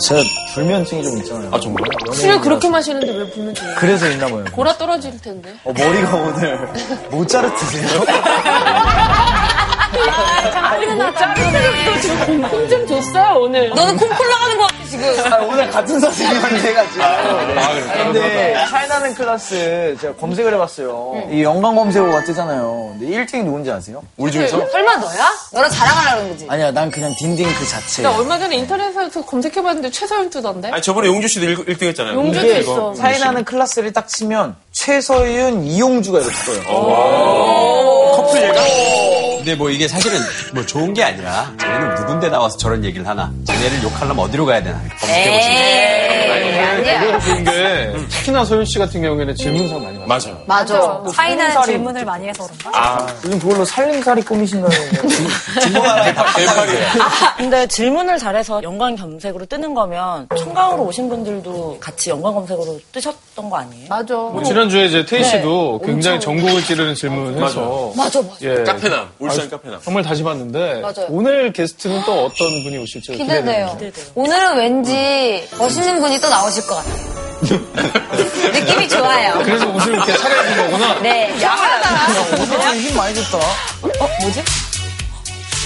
제가 불면증이 좀 있잖아요. 아, 정말? 술을 그렇게 마시는데 왜 불면증이에요? 그래서 있나 봐요. 골아 떨어질 텐데. 어, 머리가 오늘 모짜르트세요? 콩 좀 줬어요, 오늘. 너는 콩콜 나가는 거 같아, 지금. 아, 오늘 같은 선생님한테 해가지고. 아, 그래. 근데 차이나는 클래스 제가 검색을 해봤어요. 이 연관 검색어가 뜨잖아요. 근데 1등이 누군지 아세요? 우리 중에서? 설마 너야? 너랑 자랑하려는 거지? 아니야, 난 그냥 딘딘 그 자체. 나 얼마 전에 인터넷에서 검색해봤는데 최서윤 뜨던데? 아니, 저번에 용주 씨도 1, 등 했잖아요. 용주도 있어. 차이나는 클래스를 딱 치면 최서윤, 이용주가 이렇게 떠요. 커플 얘가? 근데 뭐 이게 사실은 뭐 좋은 게 아니라 쟤네는 누군데 나와서 저런 얘기를 하나 쟤네를 욕하려면 어디로 가야 되나 검색해보시면 게 특히나 서윤 씨 같은 경우에는 질문상 많이 받아요. 맞아. 맞아. 차이나 살이- 질문을 많이 해서 그런가? 아, 요즘 그걸로 살림살이 꾸미신다는 대팔이에요. 근데 질문을 잘해서 연관 검색으로 뜨는 거면 청강으로 오신 분들도 같이 연관 검색으로 뜨셨던 거 아니에요? 맞아. 뭐 지난주에 이제 태희 씨도 굉장히 엄청. 전곡을 찌르는 질문을 해서 맞아, 맞아. 예, 카페남, 울산 카페남. 정말 다시 봤는데 맞아요. 오늘 게스트는 또 어떤 분이 오실지 기대돼요. 기대돼요. 오늘은 왠지 멋있는 분이 또 나오실 것 같아요. 느낌이 좋아요. 그래서 옷을 이렇게 차려입은 거구나. 네. 야하다. 오늘 힘 많이 줬다.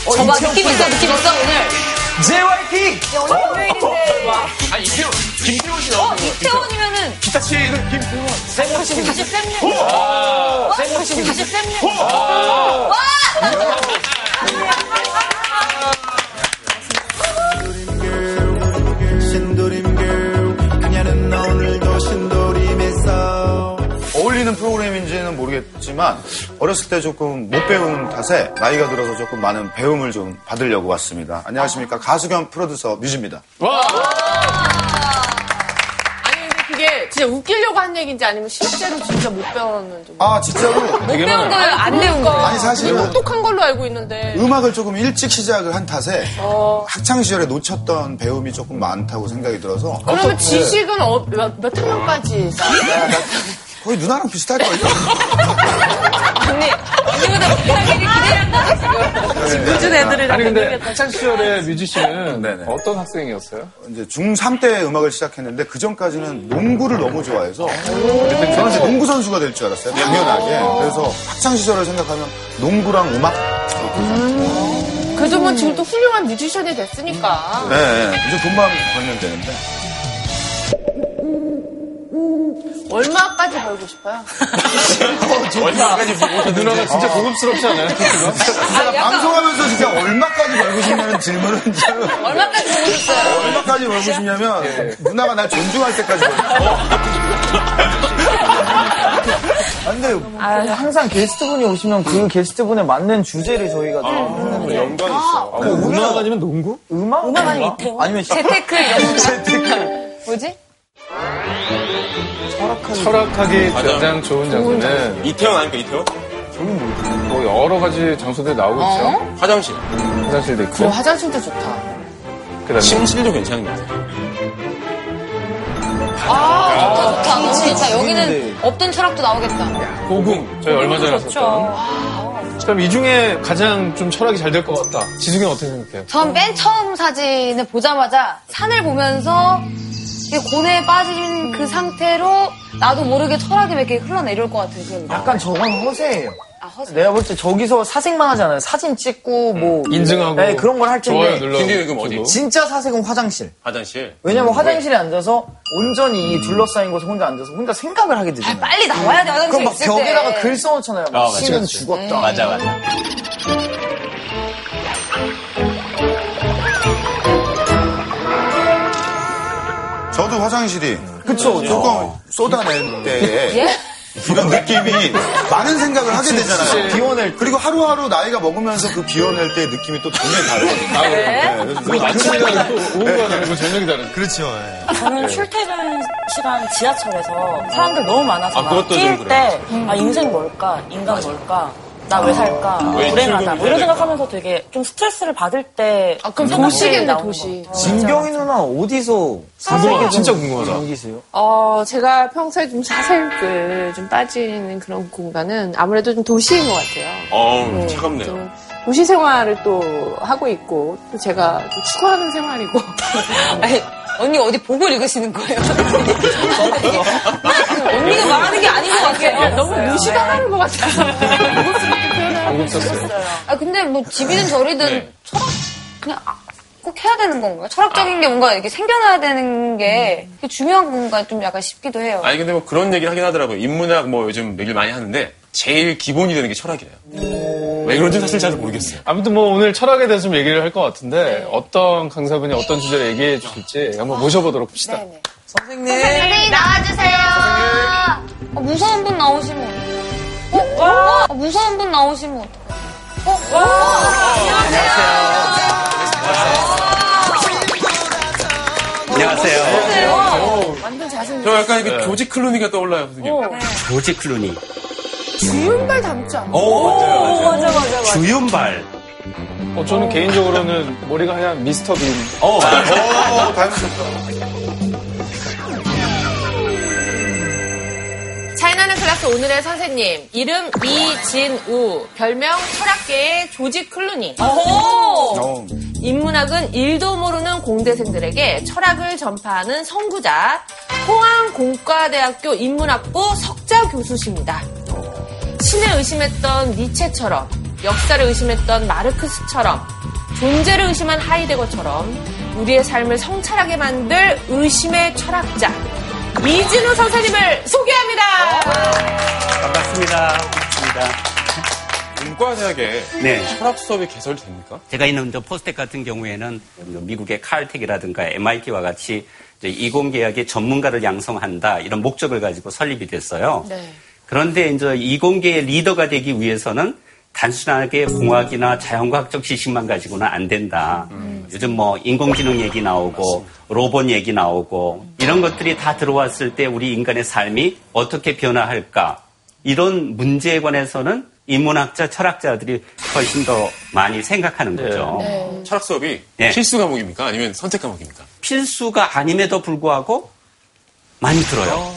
저봐, 느낌 있어, 느낌 있어, 오늘. JYP! 아, 이태원, 김태원 씨 나오는 거. 이태원이면은 기타 치는 김태원. 다시 쌤류. 다시 쌤류. 와! 어울리는 프로그램인지는 모르겠지만 어렸을 때 조금 못 배운 탓에 나이가 들어서 조금 많은 배움을 좀 받으려고 왔습니다. 안녕하십니까 가수 겸 프로듀서 뮤즈입니다. 아니, 근데 그게 진짜 웃기려고 한 얘기인지 아니면 실제로 진짜 못 배웠는지. 아 진짜로 못 배운 거예요, 안 배운 거. 아니 사실은 똑똑한 걸로 알고 있는데. 음악을 조금 일찍 시작을 한 탓에 학창 시절에 놓쳤던 배움이 조금 많다고 생각이 들어서 그러면 지식은 어, 몇, 몇 학년까지? 거의 누나랑 비슷할걸요? 언니, 언니보다 못하게 기대한 거 지금. 요즘 애들이랑 아니 근데 학창 시절에 뮤지 씨는 네네. 어떤 학생이었어요? 이제 중3 때 음악을 시작했는데 그 전까지는 농구를 너무 좋아해서 저는 이제 농구 선수가 될 줄 알았어요. 당연하게. 그래서 학창 시절을 생각하면 농구랑 음악 그래도 뭐 지금 또 훌륭한 뮤지션이 됐으니까. 네, 네. 이제 돈만 벌면 되는데. 얼마까지 벌고 싶어요? 얼마까지 보고 누나가 진짜 고급스럽지 않아요? 제가 방송하면서 진짜 얼마까지 벌고 싶냐는 질문은 좀 얼마까지 보고 싶어요? 얼마까지 벌고 싶냐면 누나가 날 존중할 때까지 벌고 아, 근데 항상 게스트분이 오시면 그 게스트분에 맞는 주제를 저희가 좀 했는데 연관이 있어. 그 문화가 아니면 농구? 음악? 음악 아니면 이태원? 아니면 재테크 이런 거. 재테크. 뭐지? 철학하기 가장 좋은 장소는 이태원 아닙니까, 이태원? 뭐 여러 가지 장소들 나오고 있죠. 화장실. 화장실도 있고. 그럼 화장실도 좋다. 그다음에 침실도 괜찮은 것 같아요. 아, 좋다, 좋다. 진짜 여기는 없던 철학도 나오겠다. 고궁. 저희 얼마 전에 갔었던. 그럼 이 중에 가장 좀 철학이 잘 될 것 같다. 지숙이는 어떻게 생각해요? 전 맨 처음 사진을 보자마자 산을 보면서 고뇌에 빠진 그 상태로 나도 모르게 철학이 몇 개 흘러내려올 것 같아요. 그런 거. 약간 저건 허세예요. 아, 허세. 내가 볼 때 저기서 사색만 하잖아요. 사진 찍고 뭐 인증하고. 네, 그런 걸할 좋아요 텐데 눌러. 김기현 그럼 어디? 진짜 사색은 화장실. 화장실. 왜냐면 화장실에 앉아서 온전히 이 둘러싸인 곳에 혼자 앉아서 혼자 생각을 하게 되잖아요. 빨리 나와야 돼, 화장실 그럼 막 있을 벽에다가 때. 글 써놓잖아요. 막 아, 맞지, 신은 맞지. 죽었다. 맞아 맞아 저도 화장실이 그쵸. 조금 쏟아낼 때에 이런 느낌이 많은 생각을 하게 되잖아요. 비워낼 그리고 하루하루 나이가 먹으면서 그 비워낼 때의 느낌이 또 굉장히 다르거든요. 네, 그래서 아침이 다르고 오후가 다르고 저녁이 다르고. 그렇죠. 예. 저는 출퇴근 시간 지하철에서 사람들 너무 많아서 아, 막 그것도 좀 그래. 때, 아, 인생 뭘까? 인간 뭘까? 나 왜 살까? 왜 불행하다. 뭐 이런? 생각하면서 되게 좀 스트레스를 받을 때. 아, 그럼 도시겠네, 도시. 거. 진경이 누나 어디서 궁금하다. 진짜 궁금하다. 여기세요? 어, 제가 평소에 좀 사색을 좀 빠지는 그런 공간은 아무래도 좀 도시인 것 같아요. 어우, 네, 차갑네요. 좀 도시 생활을 또 하고 있고, 또 제가 또 추구하는 생활이고. 아니, 언니 어디 보고 읽으시는 거예요? 언니가 말하는 게 아닌 것 같아요. 너무 무시당하는 것. 고급스럽게 표현하는 방금 썼어요. 아 근데 뭐 집이든 저리든 네. 철학 그냥 아, 꼭 해야 되는 건가요? 철학적인 게 뭔가 이렇게 생겨나야 되는 게 그게 중요한 건가 좀 약간 싶기도 해요. 아니 근데 뭐 그런 얘기를 하긴 하더라고요. 인문학 뭐 요즘 얘기를 많이 하는데 제일 기본이 되는 게 철학이래요. 왜 그런지 사실 잘 모르겠어요. 아무튼 뭐 오늘 철학에 대해서 좀 얘기를 할 것 같은데 어떤 강사분이 어떤 주제를 얘기해 주실지 한번 모셔보도록 합시다. 네네. 선생님. 선생님 나와주세요. 아, 무서운 분 나오시면 어떡해. 어? 어? 아, 무서운 분 나오시면 어떡해. 어? 안녕하세요. 완전 자신 저 약간 이게 조지 클루니가 떠올라요, 선생님. 조지 클루니. 주윤발 닮지 않아? 오, 맞아, 맞아, 맞아. 주윤발. 어, 저는 개인적으로는 머리가 하얀 미스터 빈. 어, 맞아. 어, 닮으셨다. 차이나는 클래스 오늘의 선생님. 이름 이진우. 별명 철학계의 조지 클루니. 어. 인문학은 일도 모르는 공대생들에게 철학을 전파하는 선구자, 포항공과대학교 인문학부 석자 교수십니다. 신을 의심했던 니체처럼, 역사를 의심했던 마르크스처럼, 존재를 의심한 하이데거처럼, 우리의 삶을 성찰하게 만들 의심의 철학자, 이진우 선생님을 소개합니다. 반갑습니다. 반갑습니다. 문과대학에 네. 철학 수업이 개설됩니까? 제가 있는 저 포스텍 같은 경우에는 미국의 칼텍이라든가 MIT와 같이 이공계약의 전문가를 양성한다 이런 목적을 가지고 설립이 됐어요. 그런데 이제 이공계의 리더가 되기 위해서는 단순하게 공학이나 자연과학적 지식만 가지고는 안 된다. 요즘 뭐 인공지능 얘기 나오고 로봇 얘기 나오고 이런 것들이 다 들어왔을 때 우리 인간의 삶이 어떻게 변화할까 이런 문제에 관해서는 인문학자, 철학자들이 훨씬 더 많이 생각하는 거죠. 철학 수업이 네. 필수 과목입니까? 아니면 선택 과목입니까? 필수가 아님에도 불구하고 많이 들어요.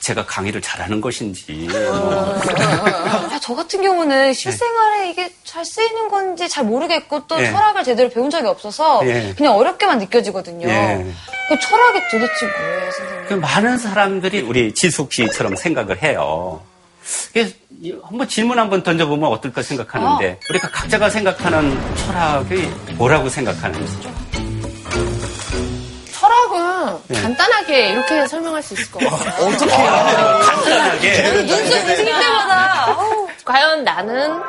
제가 강의를 잘하는 것인지. 뭐. 아, 저 같은 경우는 실생활에 이게 잘 쓰이는 건지 잘 모르겠고 또 네. 철학을 제대로 배운 적이 없어서 네. 그냥 어렵게만 느껴지거든요. 네. 그 철학이 도대체 뭐예요, 선생님? 그 많은 사람들이 우리 지숙 씨처럼 생각을 해요. 그래서 이- 한번 질문 한번 던져보면 어떨까 생각하는데 우리가 각자가 생각하는 철학이 뭐라고 생각하는지. 철학은 네. 간단하게 이렇게 설명할 수 있을 것 같아요. 간단하게. 눈썹 움직일 때마다 과연 나는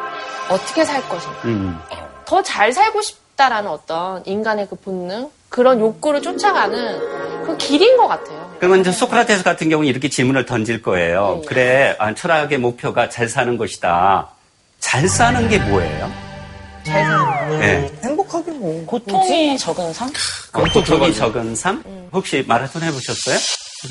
어떻게 살 것인가? 음. 더잘 살고 싶다라는 어떤 인간의 그 본능, 그런 욕구를 쫓아가는 그 길인 것 같아요. 그러면 이제 소크라테스 같은 경우는 이렇게 질문을 던질 거예요. 그래, 아, 철학의 목표가 잘 사는 것이다. 잘 사는 게 뭐예요? 잘 사는 네. 행복하게 뭐. 고통이 적은 삶? 고통이 적은 삶? 혹시 마라톤 해보셨어요?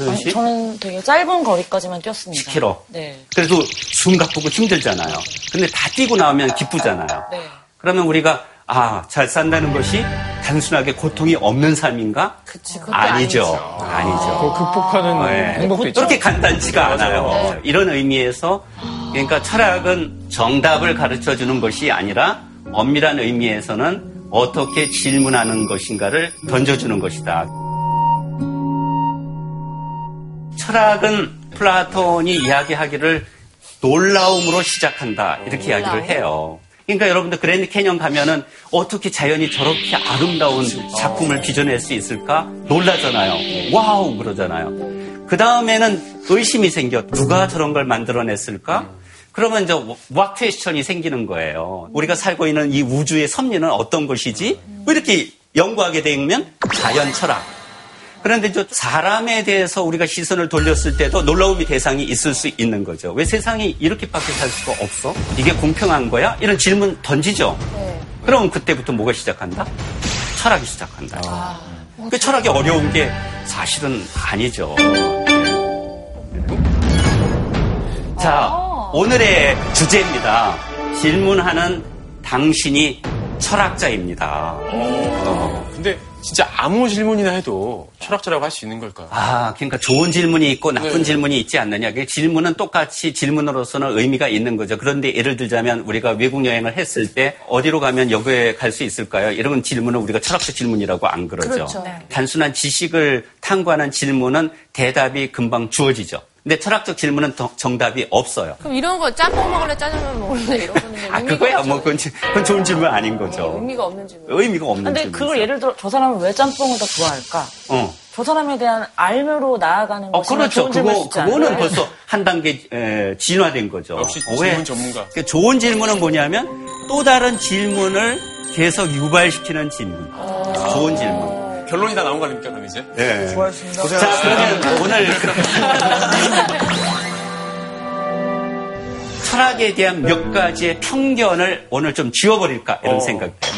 아니, 씨? 저는 되게 짧은 거리까지만 뛰었습니다. 10km. 네. 그래도 숨 가쁘고 힘들잖아요. 근데 다 뛰고 나오면 기쁘잖아요. 네. 그러면 우리가 아, 잘 산다는 것이 단순하게 고통이 없는 삶인가? 그치, 아니죠. 아니죠. 아니죠. 그걸 극복하는 네. 행복도 있죠. 그렇게 간단치가 않아요. 이런 의미에서 그러니까 철학은 정답을 가르쳐 주는 것이 아니라 엄밀한 의미에서는 어떻게 질문하는 것인가를 던져주는 것이다. 철학은 플라톤이 이야기하기를 놀라움으로 시작한다. 이렇게 이야기를 해요. 그러니까 여러분들 그랜드 캐년 가면은 어떻게 자연이 저렇게 아름다운 작품을 빚어낼 수 있을까? 놀라잖아요. Wow! 그러잖아요. 그 다음에는 의심이 생겨. 누가 저런 걸 만들어냈을까? 그러면 이제 왁 퀘스천이 생기는 거예요. 우리가 살고 있는 이 우주의 섭리는 어떤 것이지? 왜 이렇게 연구하게 되면 자연 철학. 그런데 저 사람에 대해서 우리가 시선을 돌렸을 때도 놀라움의 대상이 있을 수 있는 거죠. 왜 세상이 이렇게밖에 살 수가 없어? 이게 공평한 거야? 이런 질문 던지죠. 그럼 그때부터 뭐가 시작한다? 철학이 시작한다. 그 철학이 어려운 게 사실은 아니죠. 자, 오늘의 주제입니다. 질문하는 당신이 철학자입니다. 어, 근데 진짜 아무 질문이나 해도 철학자라고 할 수 있는 걸까? 아, 그러니까 좋은 질문이 있고 나쁜 네. 질문이 있지 않느냐. 그 질문은 똑같이 질문으로서는 의미가 있는 거죠. 그런데 예를 들자면 우리가 외국 여행을 했을 때 어디로 가면 여기에 갈 수 있을까요? 이런 질문은 우리가 철학적 질문이라고 안 그러죠. 그렇죠. 네. 단순한 지식을 탐구하는 질문은 대답이 금방 주어지죠. 근데 철학적 질문은 더- 정답이 없어요. 그럼 이런 거 짬뽕 먹을래 짜장면 먹을래 이런 거는 뭐 아, 그거야. 뭐 그건, 지- 그건 좋은 질문 아닌 거죠. 의미가 없는 질문. 의미가 없는 근데 질문. 그걸 예를 들어 저 사람은 왜 짬뽕을 더 좋아할까? 어. 저 사람에 대한 알매로 나아가는 어, 것이 그렇죠. 그거? 그거는 벌써 한 단계 에, 진화된 거죠. 역시 어, 왜? 질문 전문가. 그 좋은 질문은 뭐냐면 또 다른 질문을 계속 유발시키는 질문. 좋은 질문. 결론이 다 나온 거 아닙니까, 그럼 이제? 네. 수고하셨습니다. 자, 그러면 오늘 철학에 대한 몇 가지의 편견을 오늘 좀 지워버릴까 이런 어, 생각이 들어요.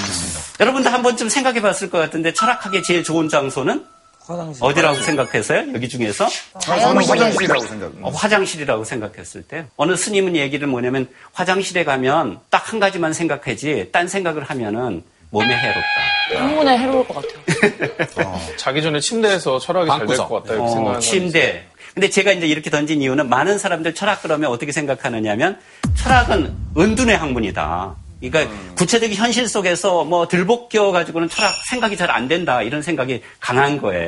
여러분도 한 번쯤 생각해 봤을 것 같은데 철학하기에 제일 좋은 장소는 화장실. 어디라고 생각해서요? 여기 중에서? 저는 화장실이라고 생각합니다. 어, 화장실이라고 생각했을 때 어느 스님은 얘기를 뭐냐면 화장실에 가면 딱 한 가지만 생각하지 딴 생각을 하면은 몸에 해롭다. 한문에 해로울 것 같아요. 자기 전에 침대에서 철학이 잘 될. 것 같다 이렇게 어, 생각하는 침대. 근데 제가 이제 이렇게 던진 이유는 많은 사람들 철학 그러면 어떻게 생각하느냐면 철학은 은둔의 학문이다. 그러니까 구체적인 현실 속에서 뭐 들볶여 가지고는 철학 생각이 잘 안 된다 이런 생각이 강한 거예요.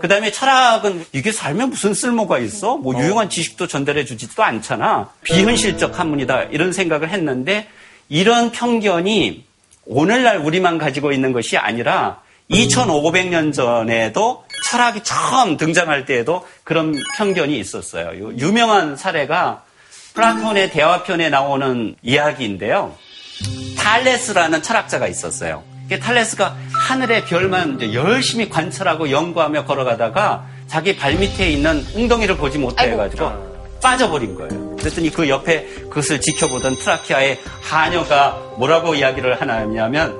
그다음에 철학은 이게 살면 무슨 쓸모가 있어? 뭐 유용한 지식도 전달해 주지도 않잖아. 비현실적 학문이다 이런 생각을 했는데 이런 편견이 오늘날 우리만 가지고 있는 것이 아니라 2500년 전에도 철학이 처음 등장할 때에도 그런 편견이 있었어요. 요 유명한 사례가 플라톤의 대화편에 나오는 이야기인데요. 탈레스라는 철학자가 있었어요. 그 탈레스가 하늘의 별만 열심히 관찰하고 연구하며 걸어가다가 자기 발밑에 있는 웅덩이를 보지 못해가지고 빠져버린 거예요. 그랬더니 그 옆에 그것을 지켜보던 트라키아의 하녀가 뭐라고 이야기를 하냐면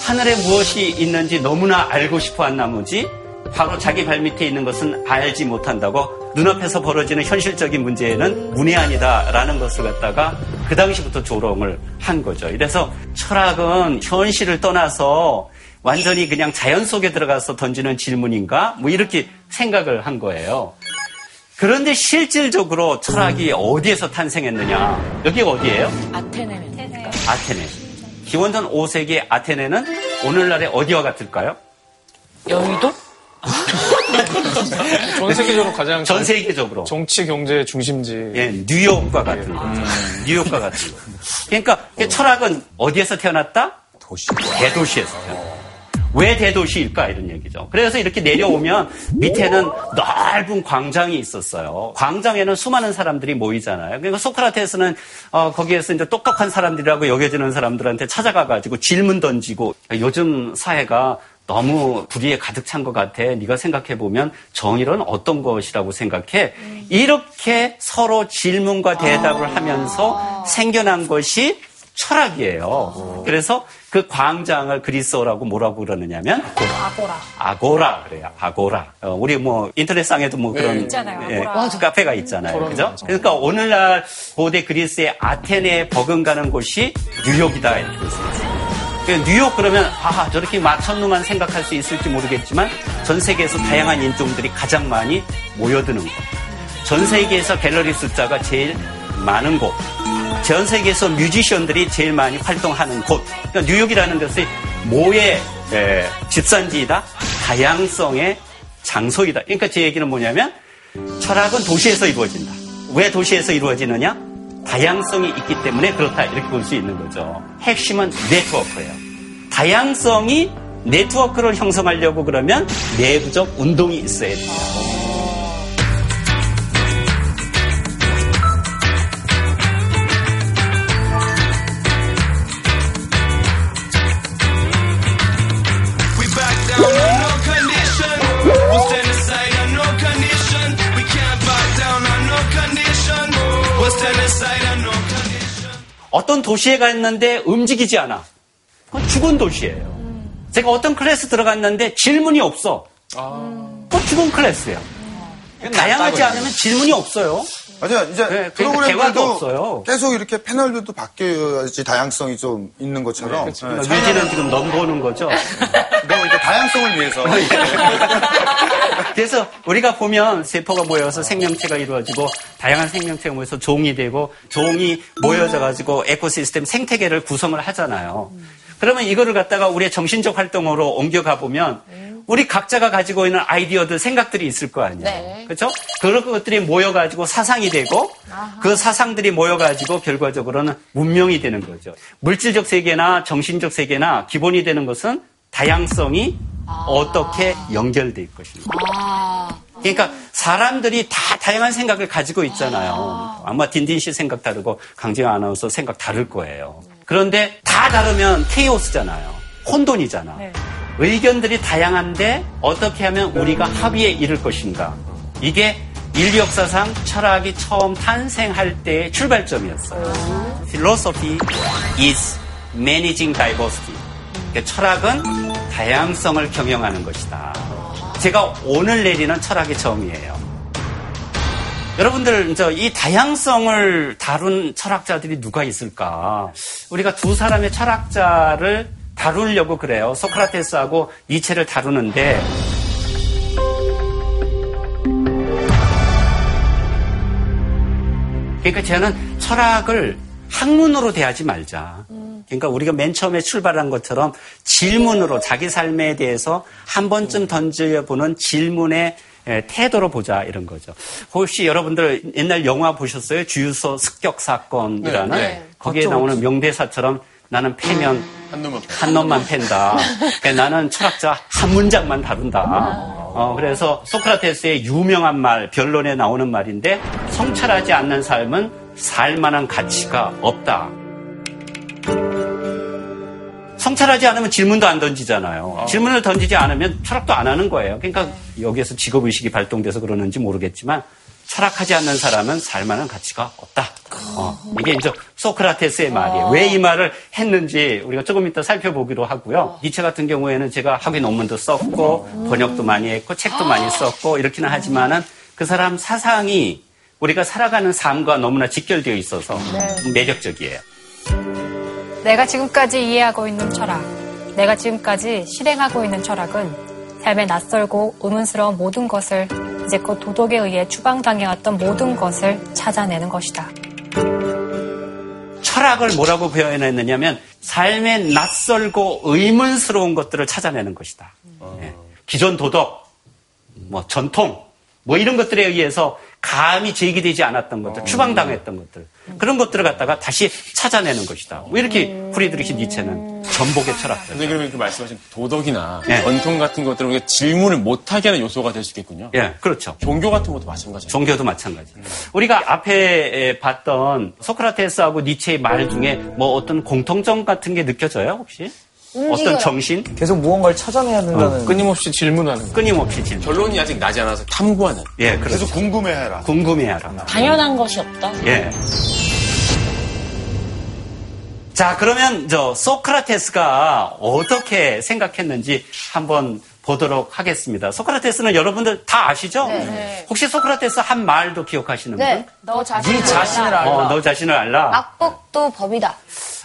하늘에 무엇이 있는지 너무나 알고 싶어 한 나머지 바로 자기 발밑에 있는 것은 알지 못한다고 눈앞에서 벌어지는 현실적인 문제에는 문외한이다라는 것을 갖다가 그 당시부터 조롱을 한 거죠. 이래서 철학은 현실을 떠나서 완전히 그냥 자연 속에 들어가서 던지는 질문인가? 뭐 이렇게 생각을 한 거예요. 그런데 실질적으로 철학이 어디에서 탄생했느냐? 여기가 어디예요? 아테네는. 아테네. 기원전 5세기 아테네는 오늘날의 어디와 같을까요? 여의도? 전 세계적으로 가장 전 세계적으로. 정치 경제 중심지. 예, 뉴욕과 같은 거죠. 뉴욕과 같은 거. 그러니까 그 철학은 어디에서 태어났다? 도시. 대도시에서 태어났다. 왜 대도시일까? 이런 얘기죠. 그래서 이렇게 내려오면 밑에는 넓은 광장이 있었어요. 광장에는 수많은 사람들이 모이잖아요. 그러니까 소크라테스는 어, 거기에서 이제 똑똑한 사람들이라고 여겨지는 사람들한테 찾아가가지고 질문 던지고 요즘 사회가 너무 불의에 가득 찬 것 같아. 네가 생각해 보면 정의는 어떤 것이라고 생각해? 이렇게 서로 질문과 대답을 하면서 생겨난 것이 철학이에요. 그래서 그 광장을 그리스어라고 뭐라고 그러느냐면 아고라. 아고라 그래요. 아고라. 어, 우리 뭐 인터넷상에도 뭐 그런 있잖아요, 예, 아고라. 카페가 있잖아요. 그죠? 그러니까 오늘날 고대 그리스의 아테네에 버금가는 곳이 뉴욕이다 이렇게 볼수 있어요. 그 뉴욕 그러면 아 저렇게 마천루만 생각할 수 있을지 모르겠지만 전 세계에서 다양한 인종들이 가장 많이 모여드는 곳. 전 세계에서 갤러리 숫자가 제일 많은 곳. 전 세계에서 뮤지션들이 제일 많이 활동하는 곳. 그러니까 뉴욕이라는 것이 모의 에, 집산지이다. 다양성의 장소이다. 그러니까 제 얘기는 뭐냐면 철학은 도시에서 이루어진다. 왜 도시에서 이루어지느냐? 다양성이 있기 때문에 그렇다. 이렇게 볼 수 있는 거죠. 핵심은 네트워크예요. 다양성이 네트워크를 형성하려고 그러면 내부적 운동이 있어야 돼요. 어떤 도시에 갔는데 움직이지 않아. 그건 죽은 도시예요. 제가 어떤 클래스 들어갔는데 질문이 없어. 그건 죽은 클래스예요. 다양하지 않으면 질문이 없어요. 맞아요. 이제 네, 그러니까 프로그램들도 없어요. 계속 이렇게 패널들도 바뀌어야지 다양성이 좀 있는 것처럼. 네, 유지는 지금 넘보는 거죠. 너 이제 다양성을 위해서. 그래서 우리가 보면 세포가 모여서 생명체가 이루어지고 다양한 생명체가 모여서 종이 되고 종이 모여져 가지고 에코시스템 생태계를 구성을 하잖아요. 그러면 이거를 갖다가 우리의 정신적 활동으로 옮겨가 보면 우리 각자가 가지고 있는 아이디어들, 생각들이 있을 거 아니에요. 네. 그렇죠? 그런 것들이 모여가지고 사상이 되고 그 사상들이 모여가지고 결과적으로는 문명이 되는 거죠. 물질적 세계나 정신적 세계나 기본이 되는 것은 다양성이 어떻게 연결될 것인가. 그러니까 사람들이 다 다양한 생각을 가지고 있잖아요. 아 마 딘딘 씨 생각 다르고 강재영 아나운서 생각 다를 거예요. 그런데 다 다르면 케이오스잖아요. 혼돈이잖아. 의견들이 다양한데 어떻게 하면 우리가 합의에 이를 것인가. 이게 인류 역사상 철학이 처음 탄생할 때의 출발점이었어요. Philosophy is managing diversity. 그러니까 철학은 다양성을 경영하는 것이다. 제가 오늘 내리는 철학의 처음이에요. 여러분들 이 다양성을 다룬 철학자들이 누가 있을까? 우리가 두 사람의 철학자를 다루려고 그래요. 소크라테스하고 니체를 다루는데 그러니까 저는 철학을 학문으로 대하지 말자. 그러니까 우리가 맨 처음에 출발한 것처럼 질문으로 자기 삶에 대해서 한 번쯤 던져보는 질문의 에, 태도로 보자 이런 거죠. 혹시 여러분들 옛날 영화 보셨어요? 주유소 습격 사건이라는 네, 네. 거기에 봤죠, 나오는 명대사처럼 나는 패면 한 놈만. 한 놈만 팬다. 그러니까 나는 철학자 한 문장만 다룬다. 어, 그래서 소크라테스의 유명한 말, 변론에 나오는 말인데, 성찰하지 않는 삶은 살 만한 가치가 없다. 성찰하지 않으면 질문도 안 던지잖아요. 질문을 던지지 않으면 철학도 안 하는 거예요. 그러니까 여기에서 직업의식이 발동돼서 그러는지 모르겠지만, 철학하지 않는 사람은 살만한 가치가 없다. 어, 이게 이제 소크라테스의 말이에요. 왜 이 말을 했는지 우리가 조금 이따 살펴보기로 하고요. 니체 같은 경우에는 제가 학위 논문도 썼고 번역도 많이 했고 책도 많이 썼고 이렇게는 하지만은 그 사람 사상이 우리가 살아가는 삶과 너무나 직결되어 있어서 매력적이에요. 내가 지금까지 이해하고 있는 철학, 내가 지금까지 실행하고 있는 철학은 삶에 낯설고 의문스러운 모든 것을 이제껏 도덕에 의해 추방당해왔던 모든 것을 찾아내는 것이다. 철학을 뭐라고 표현했느냐면 삶에 낯설고 의문스러운 것들을 찾아내는 것이다. 예. 기존 도덕, 뭐 전통, 뭐 이런 것들에 의해서 감히 제기되지 않았던 것들, 추방당했던 것들 그런 것들을 갖다가 다시 찾아내는 것이다. 왜 이렇게 프리드리히 니체는 전복의 철학자. 근데 그러면 그 말씀하신 도덕이나 네. 전통 같은 것들은 우리가 질문을 못하게 하는 요소가 될 수 있겠군요. 예, 그렇죠. 종교 같은 것도 마찬가지예요. 종교도 마찬가지. 우리가 앞에 봤던 소크라테스하고 니체의 말 중에 뭐 어떤 공통점 같은 게 느껴져요, 혹시? 어떤 정신? 계속 무언가를 찾아내야 된다는. 끊임없이 질문하는 거. 끊임없이 질문. 결론이 아직 나지 않아서 탐구하는. 예, 그래서 계속 궁금해해라. 궁금해하라. 당연한 것이 없다. 예. 자, 그러면 저 소크라테스가 어떻게 생각했는지 한번 보도록 하겠습니다. 소크라테스는 여러분들 다 아시죠? 네. 혹시 소크라테스 한 말도 기억하시는 네. 분? 너 자신을 네 자신을 알라. 어, 너 자신을 알라. 악법도 법이다.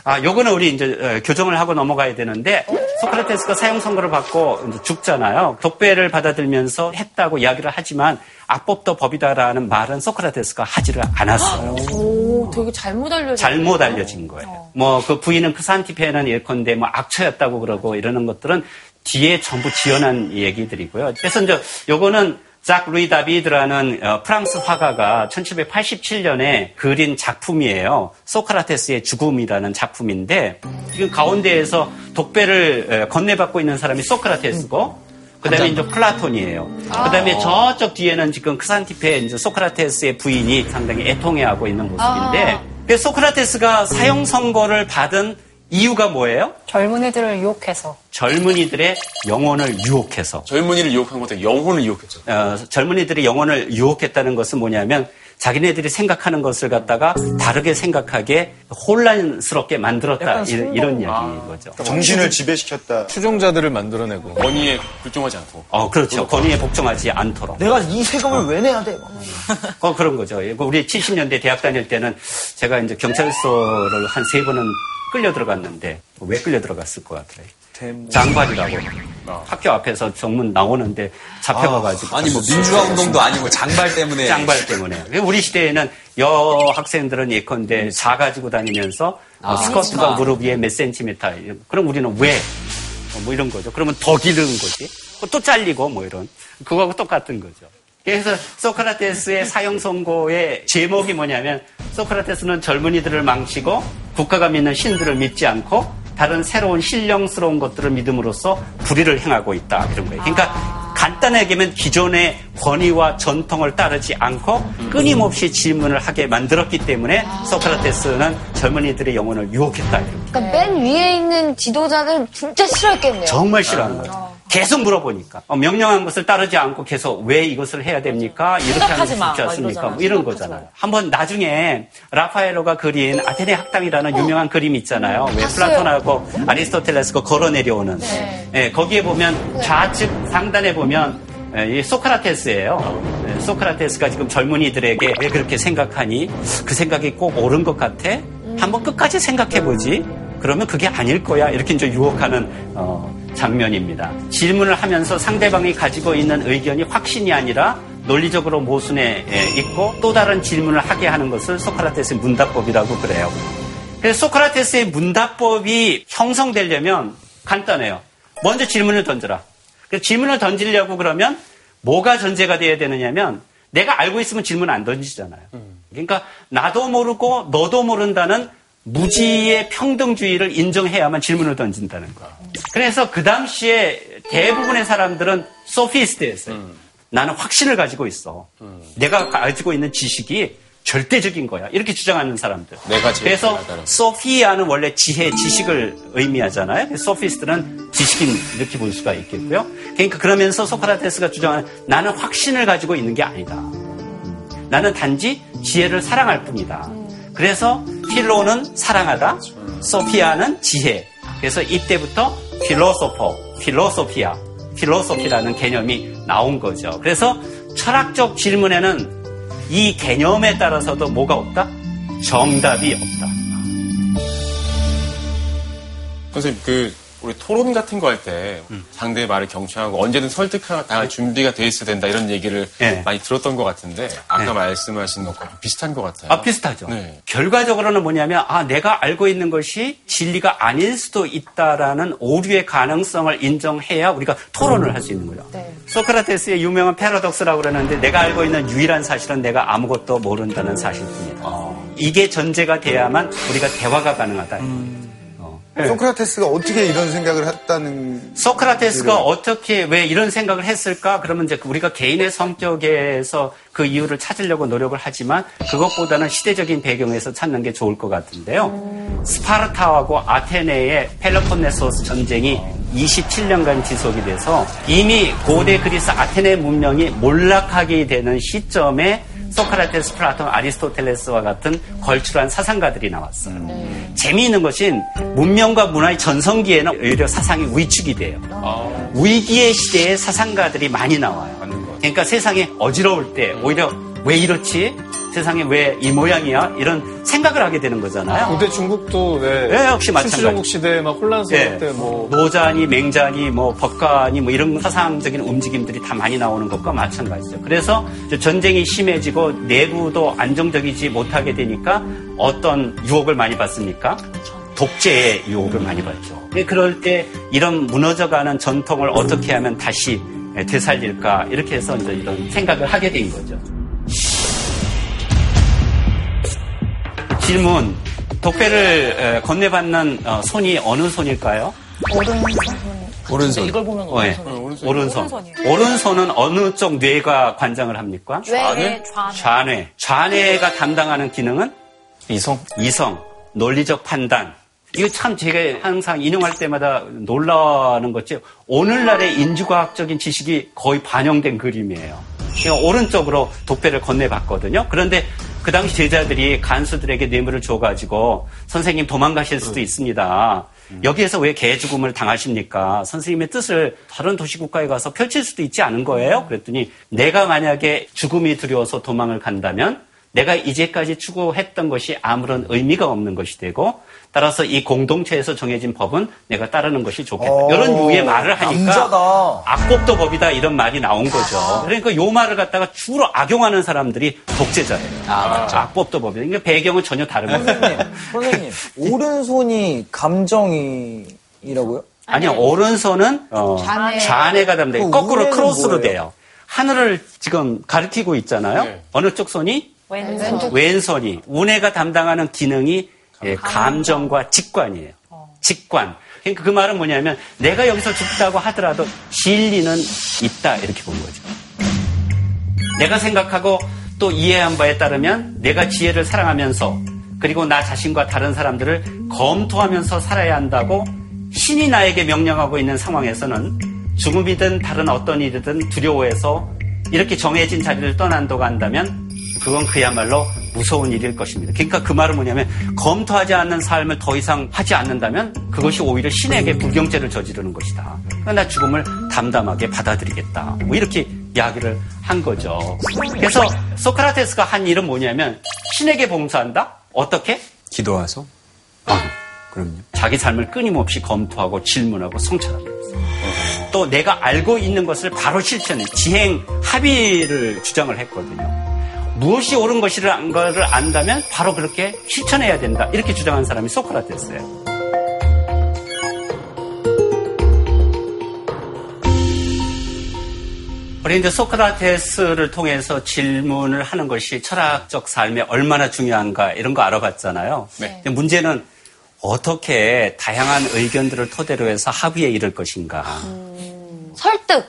아, 요거는 우리 이제 어, 교정을 하고 넘어가야 되는데 소크라테스가 사형 선고를 받고 이제 죽잖아요. 독배를 받아들면서 했다고 이야기를 하지만 악법도 법이다라는 말은 소크라테스가 하지를 않았어요. 오, 되게 잘못 알려져. 잘못 알려진 거예요. 뭐그 부인은 크산티페는 예컨대 뭐 악처였다고 그러고 이러는 것들은 뒤에 전부 지어낸 얘기들이고요. 그래서 이제 요거는 작 루이 다비드라는 어, 프랑스 화가가 1787년에 그린 작품이에요. 소크라테스의 죽음이라는 작품인데 지금 가운데에서 독배를 에, 건네받고 있는 사람이 소크라테스고 그다음에 이제 플라톤이에요. 그다음에 저쪽 뒤에는 지금 크산티페 이제 소크라테스의 부인이 상당히 애통해하고 있는 모습인데 그래서 소크라테스가 사형 선고를 받은 이유가 뭐예요? 젊은이들을 유혹해서 젊은이들의 영혼을 유혹해서 젊은이를 유혹한 것도 영혼을 유혹했죠. 어, 젊은이들의 영혼을 유혹했다는 것은 뭐냐면 자기네들이 생각하는 것을 갖다가 다르게 생각하게 혼란스럽게 만들었다 이- 이런 이야기인 거죠. 정신을 지배시켰다. 추종자들을 만들어내고. 권위에 불종하지 않고. 어 그렇죠. 권위에 복종하지 않도록. 내가 이 세금을 왜 내야 돼? 막. 어, 그런 거죠. 우리 70년대 대학 다닐 때는 제가 이제 경찰서를 한 세 번은 끌려 들어갔는데 왜 끌려 들어갔을 것 같아요? 장발이라고 학교 앞에서 정문 나오는데 잡혀가가지고 아 니 뭐 민주화 운동도 아니고 장발 때문에 짱발 때문에 우리 시대에는 여학생들은 예컨대 자 가지고 다니면서 어, 스커트가 무릎 위에 몇 센티미터 그럼 우리는 왜? 어, 뭐 이런 거죠. 그러면 더 기르는 거지. 또 잘리고 뭐 이런 그거하고 똑같은 거죠. 그래서 소크라테스의 사형 선고의 제목이 뭐냐면 소크라테스는 젊은이들을 망치고 국가가 믿는 신들을 믿지 않고 다른 새로운 신령스러운 것들을 믿음으로써 불의를 행하고 있다 이런 거예요. 그러니까 간단하게 하면 기존의 권위와 전통을 따르지 않고 끊임없이 질문을 하게 만들었기 때문에 소크라테스는 젊은이들의 영혼을 유혹했다. 그러니까 맨 위에 있는 지도자들 진짜 싫어했겠네요. 정말 싫어하는 거예요. 계속 물어보니까 어, 명령한 것을 따르지 않고 계속 왜 이것을 해야 됩니까? 이렇게 마. 좋지 막 않습니까? 뭐 이런 거잖아요. 한번 나중에 라파엘로가 그린 아테네 학당이라는 유명한 그림 있잖아요. 왜 봤어요. 플라톤하고 아리스토텔레스가 걸어 내려오는. 예, 거기에 보면 좌측 상단에 보면 예, 이 소크라테스예요. 예, 소크라테스가 지금 젊은이들에게 왜 그렇게 생각하니? 그 생각이 꼭 옳은 것 같아? 한번 끝까지 생각해 보지. 그러면 그게 아닐 거야. 이렇게 이제 유혹하는 어, 장면입니다. 질문을 하면서 상대방이 가지고 있는 의견이 확신이 아니라 논리적으로 모순에 예, 있고 또 다른 질문을 하게 하는 것을 소크라테스의 문답법이라고 그래요. 그래서 소크라테스의 문답법이 형성되려면 간단해요. 먼저 질문을 던져라. 그래서 질문을 던지려고 그러면 뭐가 전제가 돼야 되느냐면 내가 알고 있으면 질문 안 던지잖아요. 그러니까 나도 모르고 너도 모른다는 무지의 평등주의를 인정해야만 질문을 던진다는 거예요. 그래서 그 당시에 대부분의 사람들은 소피스트였어요. 나는 확신을 가지고 있어. 내가 가지고 있는 지식이 절대적인 거야. 이렇게 주장하는 사람들. 그래서. 소피아는 원래 지혜, 지식을 의미하잖아요. 소피스트는 지식인 이렇게 볼 수가 있겠고요. 그러니까 그러면서 소크라테스가 주장하는 나는 확신을 가지고 있는 게 아니다. 나는 단지 지혜를 사랑할 뿐이다. 그래서 필로는 사랑하다, 소피아는 지혜. 그래서 이때부터 필로소퍼, 필로소피아, 필로소피라는 개념이 나온 거죠. 그래서 철학적 질문에는 이 개념에 따라서도 뭐가 없다? 정답이 없다. 선생님, 그, 우리 토론 같은 거 할 때 상대의 말을 경청하고 언제든 설득당할 준비가 돼 있어야 된다 이런 얘기를 네. 많이 들었던 것 같은데 아까 네. 말씀하신 것과 비슷한 것 같아요. 아, 비슷하죠. 네. 결과적으로는 뭐냐면, 아, 내가 알고 있는 것이 진리가 아닐 수도 있다라는 오류의 가능성을 인정해야 우리가 토론을 할 수 있는 거죠. 소크라테스의 유명한 패러독스라고 그러는데, 내가 알고 있는 유일한 사실은 내가 아무것도 모른다는 사실뿐이다. 이게 전제가 돼야만 우리가 대화가 가능하다. 어. 소크라테스가 어떻게 이런 생각을 했다는 소크라테스가 어떻게 왜 이런 생각을 했을까? 그러면 이제 우리가 개인의 성격에서 그 이유를 찾으려고 노력을 하지만 그것보다는 시대적인 배경에서 찾는 게 좋을 것 같은데요. 스파르타하고 아테네의 펠로폰네소스 전쟁이 27년간 지속이 돼서 이미 고대 그리스 아테네 문명이 몰락하게 되는 시점에 소크라테스, 플라톤, 아리스토텔레스와 같은 걸출한 사상가들이 나왔어요. 재미있는 것은 문명과 문화의 전성기에는 오히려 사상이 위축이 돼요. 위기의 시대에 사상가들이 많이 나와요. 그러니까 세상에 어지러울 때 오히려 왜 이렇지? 세상에 왜이 모양이야? 이런 생각을 하게 되는 거잖아요. 고대 중국도 왜 네, 역시 마찬가지. 춘추전국 시대 막 혼란스러울 네. 때뭐 노자니 맹자니 뭐 법가니 뭐 이런 사상적인 움직임들이 다 많이 나오는 것과 마찬가지죠. 그래서 전쟁이 심해지고 내부도 안정적이지 못하게 되니까 어떤 유혹을 많이 받습니까? 독재의 유혹을 많이 받죠. 네, 그럴 때 이런 무너져가는 전통을 어떻게 하면 다시 되살릴까 이렇게 해서 이제 이런 생각을 하게 된 거죠. 질문. 독배를 에, 건네받는 어, 손이 어느 손일까요? 오른손. 이걸 보면 어, 예. 오른손. 오른손. 오른손은 어느 쪽 뇌가 관장을 합니까? 뇌, 좌뇌. 좌뇌. 좌뇌 가 담당하는 기능은 이성. 이성, 논리적 판단. 이거 참 제가 항상 인용할 때마다 놀라는 거죠. 오늘날의 인주과학적인 지식이 거의 반영된 그림이에요. 오른쪽으로 독배를 건네봤거든요. 그런데 그 당시 제자들이 간수들에게 뇌물을 줘가지고 선생님 도망가실 수도 있습니다. 여기에서 왜 개 죽음을 당하십니까? 선생님의 뜻을 다른 도시국가에 가서 펼칠 수도 있지 않은 거예요? 그랬더니 내가 만약에 죽음이 두려워서 도망을 간다면 내가 이제까지 추구했던 것이 아무런 의미가 없는 것이 되고 따라서 이 공동체에서 정해진 법은 내가 따르는 것이 좋겠다. 어, 이런 유의 말을 하니까 남자다. 악법도 법이다 이런 말이 나온 거죠. 그러니까 요 말을 갖다가 주로 악용하는 사람들이 독재자예요. 악법도 법이다. 그러니까 배경은 전혀 다른 거예요. 선생님, 오른손이 감정이라고요? 아니요, 오른손은 어, 좌뇌. 좌뇌가 담대. 그 거꾸로 크로스로 뭐예요? 돼요. 하늘을 지금 가리키고 있잖아요. 네. 어느 쪽 손이? 왼손. 왼손이. 우뇌가 담당하는 기능이 예, 감정과 직관이에요. 직관. 그러니까 그 말은 뭐냐면 내가 여기서 죽다고 하더라도 진리는 있다 이렇게 본 거죠. 내가 생각하고 또 이해한 바에 따르면 내가 지혜를 사랑하면서 그리고 나 자신과 다른 사람들을 검토하면서 살아야 한다고 신이 나에게 명령하고 있는 상황에서는 죽음이든 다른 어떤 일이든 두려워해서 이렇게 정해진 자리를 떠난다고 한다면 그건 그야말로 무서운 일일 것입니다. 그러니까 그 말은 뭐냐면 검토하지 않는 삶을 더 이상 하지 않는다면 그것이 오히려 신에게 불경죄를 저지르는 것이다. 그러니까 나 죽음을 담담하게 받아들이겠다. 뭐 이렇게 이야기를 한 거죠. 그래서 소크라테스가 한 일은 뭐냐면 신에게 봉사한다? 어떻게? 기도와서? 그럼요. 자기 삶을 끊임없이 검토하고 질문하고 성찰합니다. 또 내가 알고 있는 것을 바로 실천해 지행 합의를 주장을 했거든요. 무엇이 옳은 것이라는 것을 안다면 바로 그렇게 실천해야 된다. 이렇게 주장한 사람이 소크라테스예요. 우리 이제 소크라테스를 통해서 질문을 하는 것이 철학적 삶에 얼마나 중요한가 이런 거 알아봤잖아요. 네. 근데 문제는 어떻게 다양한 의견들을 토대로 해서 합의에 이를 것인가. 설득.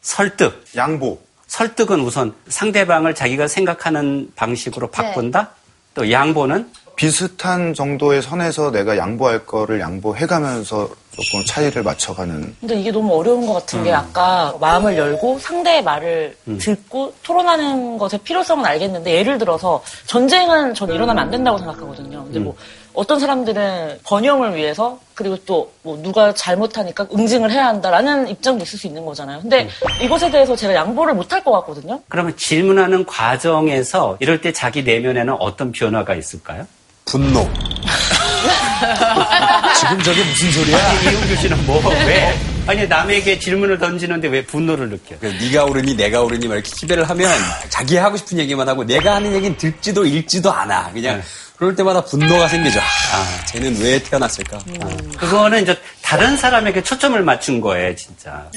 설득. 양보. 설득은 우선 상대방을 자기가 생각하는 방식으로 바꾼다. 또 양보는 비슷한 정도의 선에서 내가 양보할 거를 양보해가면서 조금 차이를 맞춰가는 근데 이게 너무 어려운 것 같은 음. 게 아까 마음을 열고 상대의 말을 듣고 토론하는 것의 필요성은 알겠는데 예를 들어서 전쟁은 전 일어나면 안 된다고 생각하거든요. 근데 뭐 어떤 사람들은 번영을 위해서 그리고 또 뭐 누가 잘못하니까 응징을 해야 한다라는 입장도 있을 수 있는 거잖아요. 근데 이것에 대해서 제가 양보를 못할 것 같거든요. 그러면 질문하는 과정에서 이럴 때 자기 내면에는 어떤 변화가 있을까요? 분노. 지금 저게 무슨 소리야? 아니, 이용규 씨는 뭐, 왜? 아니, 남에게 질문을 던지는데 왜 분노를 느껴? 그 네가 옳으니 내가 옳으니 막 이렇게 기대를 하면 자기 하고 싶은 얘기만 하고 내가 하는 얘기는 듣지도 읽지도 않아. 그냥 네. 그럴 때마다 분노가 생기죠. 아, 쟤는 왜 태어났을까? 그거는 이제 다른 사람에게 초점을 맞춘 거예요, 진짜.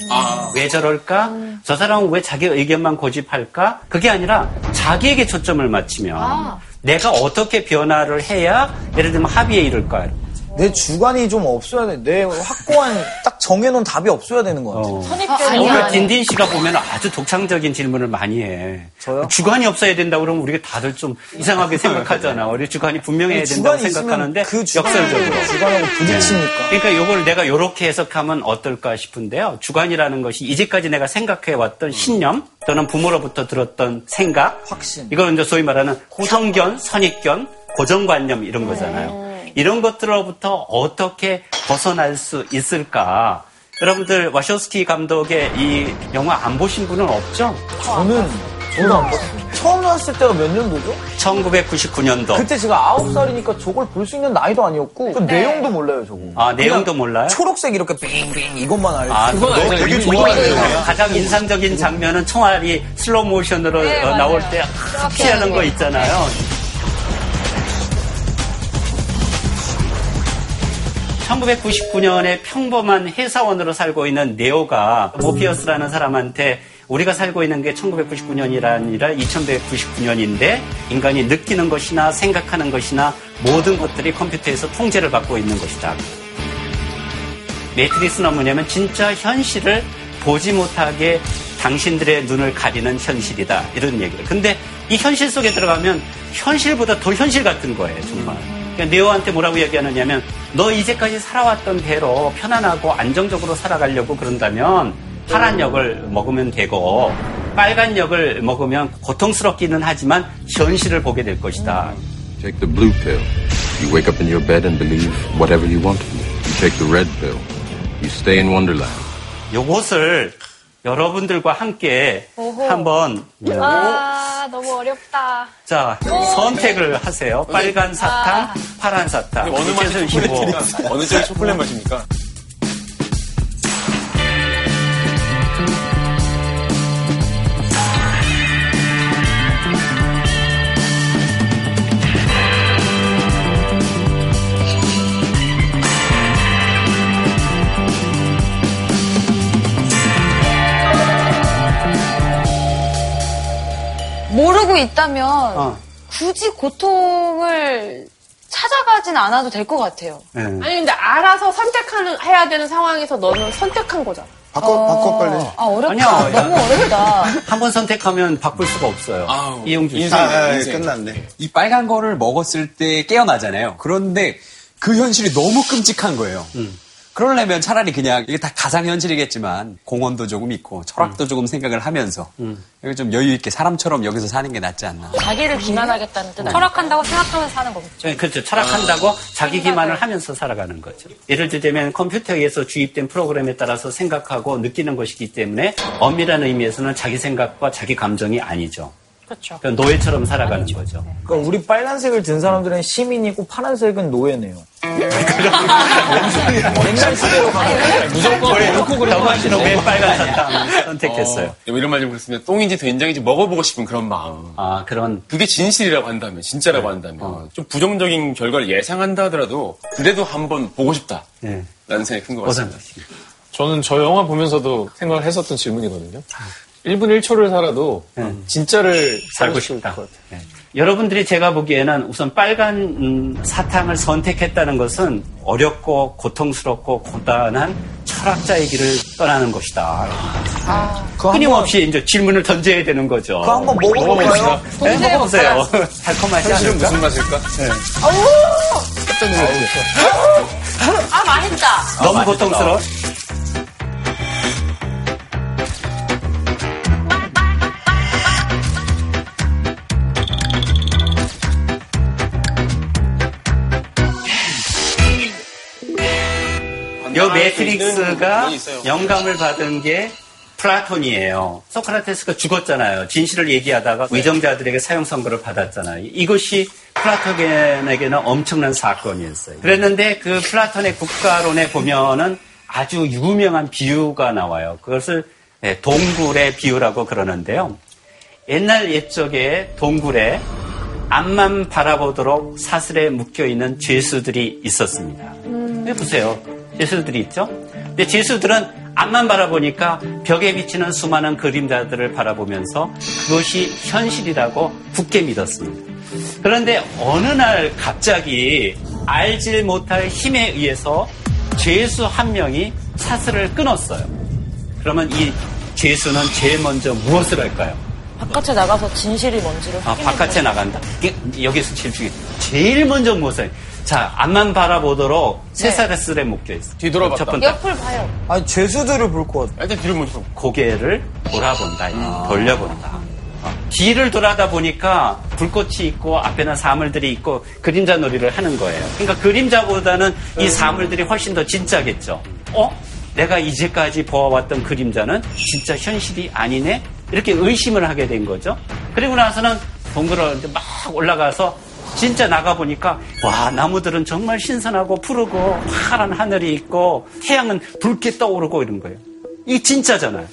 왜 저럴까? 저 사람은 왜 자기 의견만 고집할까? 그게 아니라 자기에게 초점을 맞추면 내가 어떻게 변화를 해야 예를 들면 합의에 이를까? 내 주관이 좀 없어야 돼. 내 확고한 딱 정해놓은 답이 없어야 되는 것 같아. 어. 선입견이 오늘 아니야. 딘딘 씨가 보면 아주 독창적인 질문을 많이 해. 저요? 주관이 없어야 된다 그러면 우리가 다들 좀 이상하게 생각하잖아. 우리 주관이 분명해야 된다고 생각하는데 그 역설적으로. 주관하고 부딪히니까. 그러니까 이걸 내가 이렇게 해석하면 어떨까 싶은데요. 주관이라는 것이 이제까지 내가 생각해왔던 신념 또는 부모로부터 들었던 생각, 확신. 이걸 이제 소위 말하는 편견, 선입견, 고정관념 이런 거잖아요. 이런 것들로부터 어떻게 벗어날 수 있을까? 여러분들 워쇼스키 감독의 이 영화 안 보신 분은 없죠? 저는, 저도 안 봤어요. 처음 나왔을 때가 몇 년도죠? 1999년도. 그때 제가 아홉 살이니까 저걸 볼 수 있는 나이도 아니었고, 그 내용도 몰라요, 저거. 아 내용도 몰라요? 초록색 이렇게 빙빙 이것만 알지. 아, 그건 그거 알잖아요. 되게 좋아해요. 가장 인상적인 장면은 총알이 슬로우 모션으로 네, 어. 나올 때 피하는 거 있잖아요. 1999년에 평범한 회사원으로 살고 있는 네오가 모피어스라는 사람한테 우리가 살고 있는 게 1999년이 아니라 2199년인데 인간이 느끼는 것이나 생각하는 것이나 모든 것들이 컴퓨터에서 통제를 받고 있는 것이다. 매트리스는 뭐냐면 진짜 현실을 보지 못하게 당신들의 눈을 가리는 현실이다. 이런 얘기를. 근데 이 현실 속에 들어가면 현실보다 더 현실 같은 거예요, 정말. 그러니까 네오한테 뭐라고 얘기하느냐면 너 이제까지 살아왔던 대로 편안하고 안정적으로 살아가려고 그런다면 파란 약을 먹으면 되고 빨간 약을 먹으면 고통스럽기는 하지만 현실을 보게 될 것이다. Take the blue pill. You wake up in your bed and believe whatever you want to. You take the red pill. You stay in Wonderland. 요것을 여러분들과 함께 오호. 한번 아, 너무 어렵다. 자 선택을 하세요. 빨간 사탕, 파란 사탕. 어느 맛이? 이거. 어느 쪽이 초콜릿 맛입니까? 모르고 있다면 어. 굳이 고통을 찾아가진 않아도 될 것 같아요. 네. 아니 근데 알아서 선택하는 해야 되는 상황에서 너는 선택한 거잖아. 바꿔, 바꿔 빨리. 아 어렵다. 아니야, 야. 너무 어렵다. 한 번 선택하면 바꿀 수가 없어요. 아우, 이용준 씨. 인생. 아, 아, 인생. 끝났네. 이 빨간 거를 먹었을 때 깨어나잖아요. 그런데 그 현실이 너무 끔찍한 거예요. 그러려면 차라리 그냥 이게 다 가상현실이겠지만 공원도 조금 있고 철학도 조금 생각을 하면서 여기 좀 여유 있게 사람처럼 여기서 사는 게 낫지 않나. 자기를 비난하겠다는 뜻 아니에요? 철학한다고 생각하면서 사는 거겠죠. 네, 그렇죠. 철학한다고 자기 기만을 하면서 살아가는 거죠. 예를 들자면 컴퓨터에 의해서 주입된 프로그램에 따라서 생각하고 느끼는 것이기 때문에 엄밀한 의미에서는 자기 생각과 자기 감정이 아니죠. 그렇죠. 그러니까 노예처럼 살아가는 거죠. 그러니까 우리 빨간색을 든 사람들은 시민이고 파란색은 노예네요. 옛날 시대로 가면 무조건 정관 씨는 왜 빨간 사탕 선택했어요? 어, 이런 말 좀 그렇습니다. 똥인지 된장인지 먹어보고 싶은 그런 마음. 아 그런 그게 진실이라고 한다면, 진짜라고 한다면, 좀 부정적인 결과를 예상한다 하더라도, 그래도 한번 보고 싶다. 네. 라는 생각이 큰 것 같습니다. 저는 저 영화 보면서도 생각을 했었던 질문이거든요. 1분 1초를 살아도 진짜를 살고 싶다. 것 같아요. 네. 여러분들이 제가 보기에는 우선 빨간 음, 사탕을 선택했다는 것은 어렵고 고통스럽고 고단한 철학자의 길을 떠나는 것이다. 그거 끊임없이 이제 질문을 던져야 되는 거죠. 그거 한번 먹어볼까요? 네, 먹어보세요. 달콤하지 않을까? 무슨 맛일까? 아 맛있다. 너무 고통스러워. 요 매트릭스가 면이 있어요. 영감을 받은 게 플라톤이에요. 소크라테스가 죽었잖아요. 진실을 얘기하다가 위정자들에게 사형 선고를 받았잖아요. 이것이 플라톤에게는 엄청난 사건이었어요. 그랬는데 그 플라톤의 국가론에 보면은 아주 유명한 비유가 나와요. 그것을 예, 동굴의 비유라고 그러는데요. 옛날 옛적에 동굴에 앞만 바라보도록 사슬에 묶여 있는 죄수들이 있었습니다. 네, 보세요. 죄수들이 있죠? 근데 죄수들은 앞만 바라보니까 벽에 비치는 수많은 그림자들을 바라보면서 그것이 현실이라고 굳게 믿었습니다. 그런데 어느 날 갑자기 알질 못할 힘에 의해서 죄수 한 명이 사슬을 끊었어요. 그러면 이 죄수는 제일 먼저 무엇을 할까요? 바깥에 나가서 진실이 뭔지를 아, 바깥에 나간다. 여기서 제일 중요해. 제일 먼저 무엇을? 자, 앞만 바라보도록 쇠사슬에 묶여 있어. 뒤돌아봤다. 첫 번째, 옆을 봐요. 아니, 죄수들을 볼 것 같아. 일단 뒤를 먼저. 고개를 돌아본다. 돌려본다. 어, 뒤를 돌아다 보니까 불꽃이 있고 앞에는 사물들이 있고 그림자 놀이를 하는 거예요. 그러니까 그림자보다는 이 사물들이 훨씬 더 진짜겠죠. 어? 내가 이제까지 보아왔던 그림자는 진짜 현실이 아니네? 이렇게 의심을 하게 된 거죠. 그리고 나서는 동굴을 이제 막 올라가서 진짜 나가보니까 와 나무들은 정말 신선하고 푸르고 파란 하늘이 있고 태양은 붉게 떠오르고 이런 거예요. 이 진짜잖아요.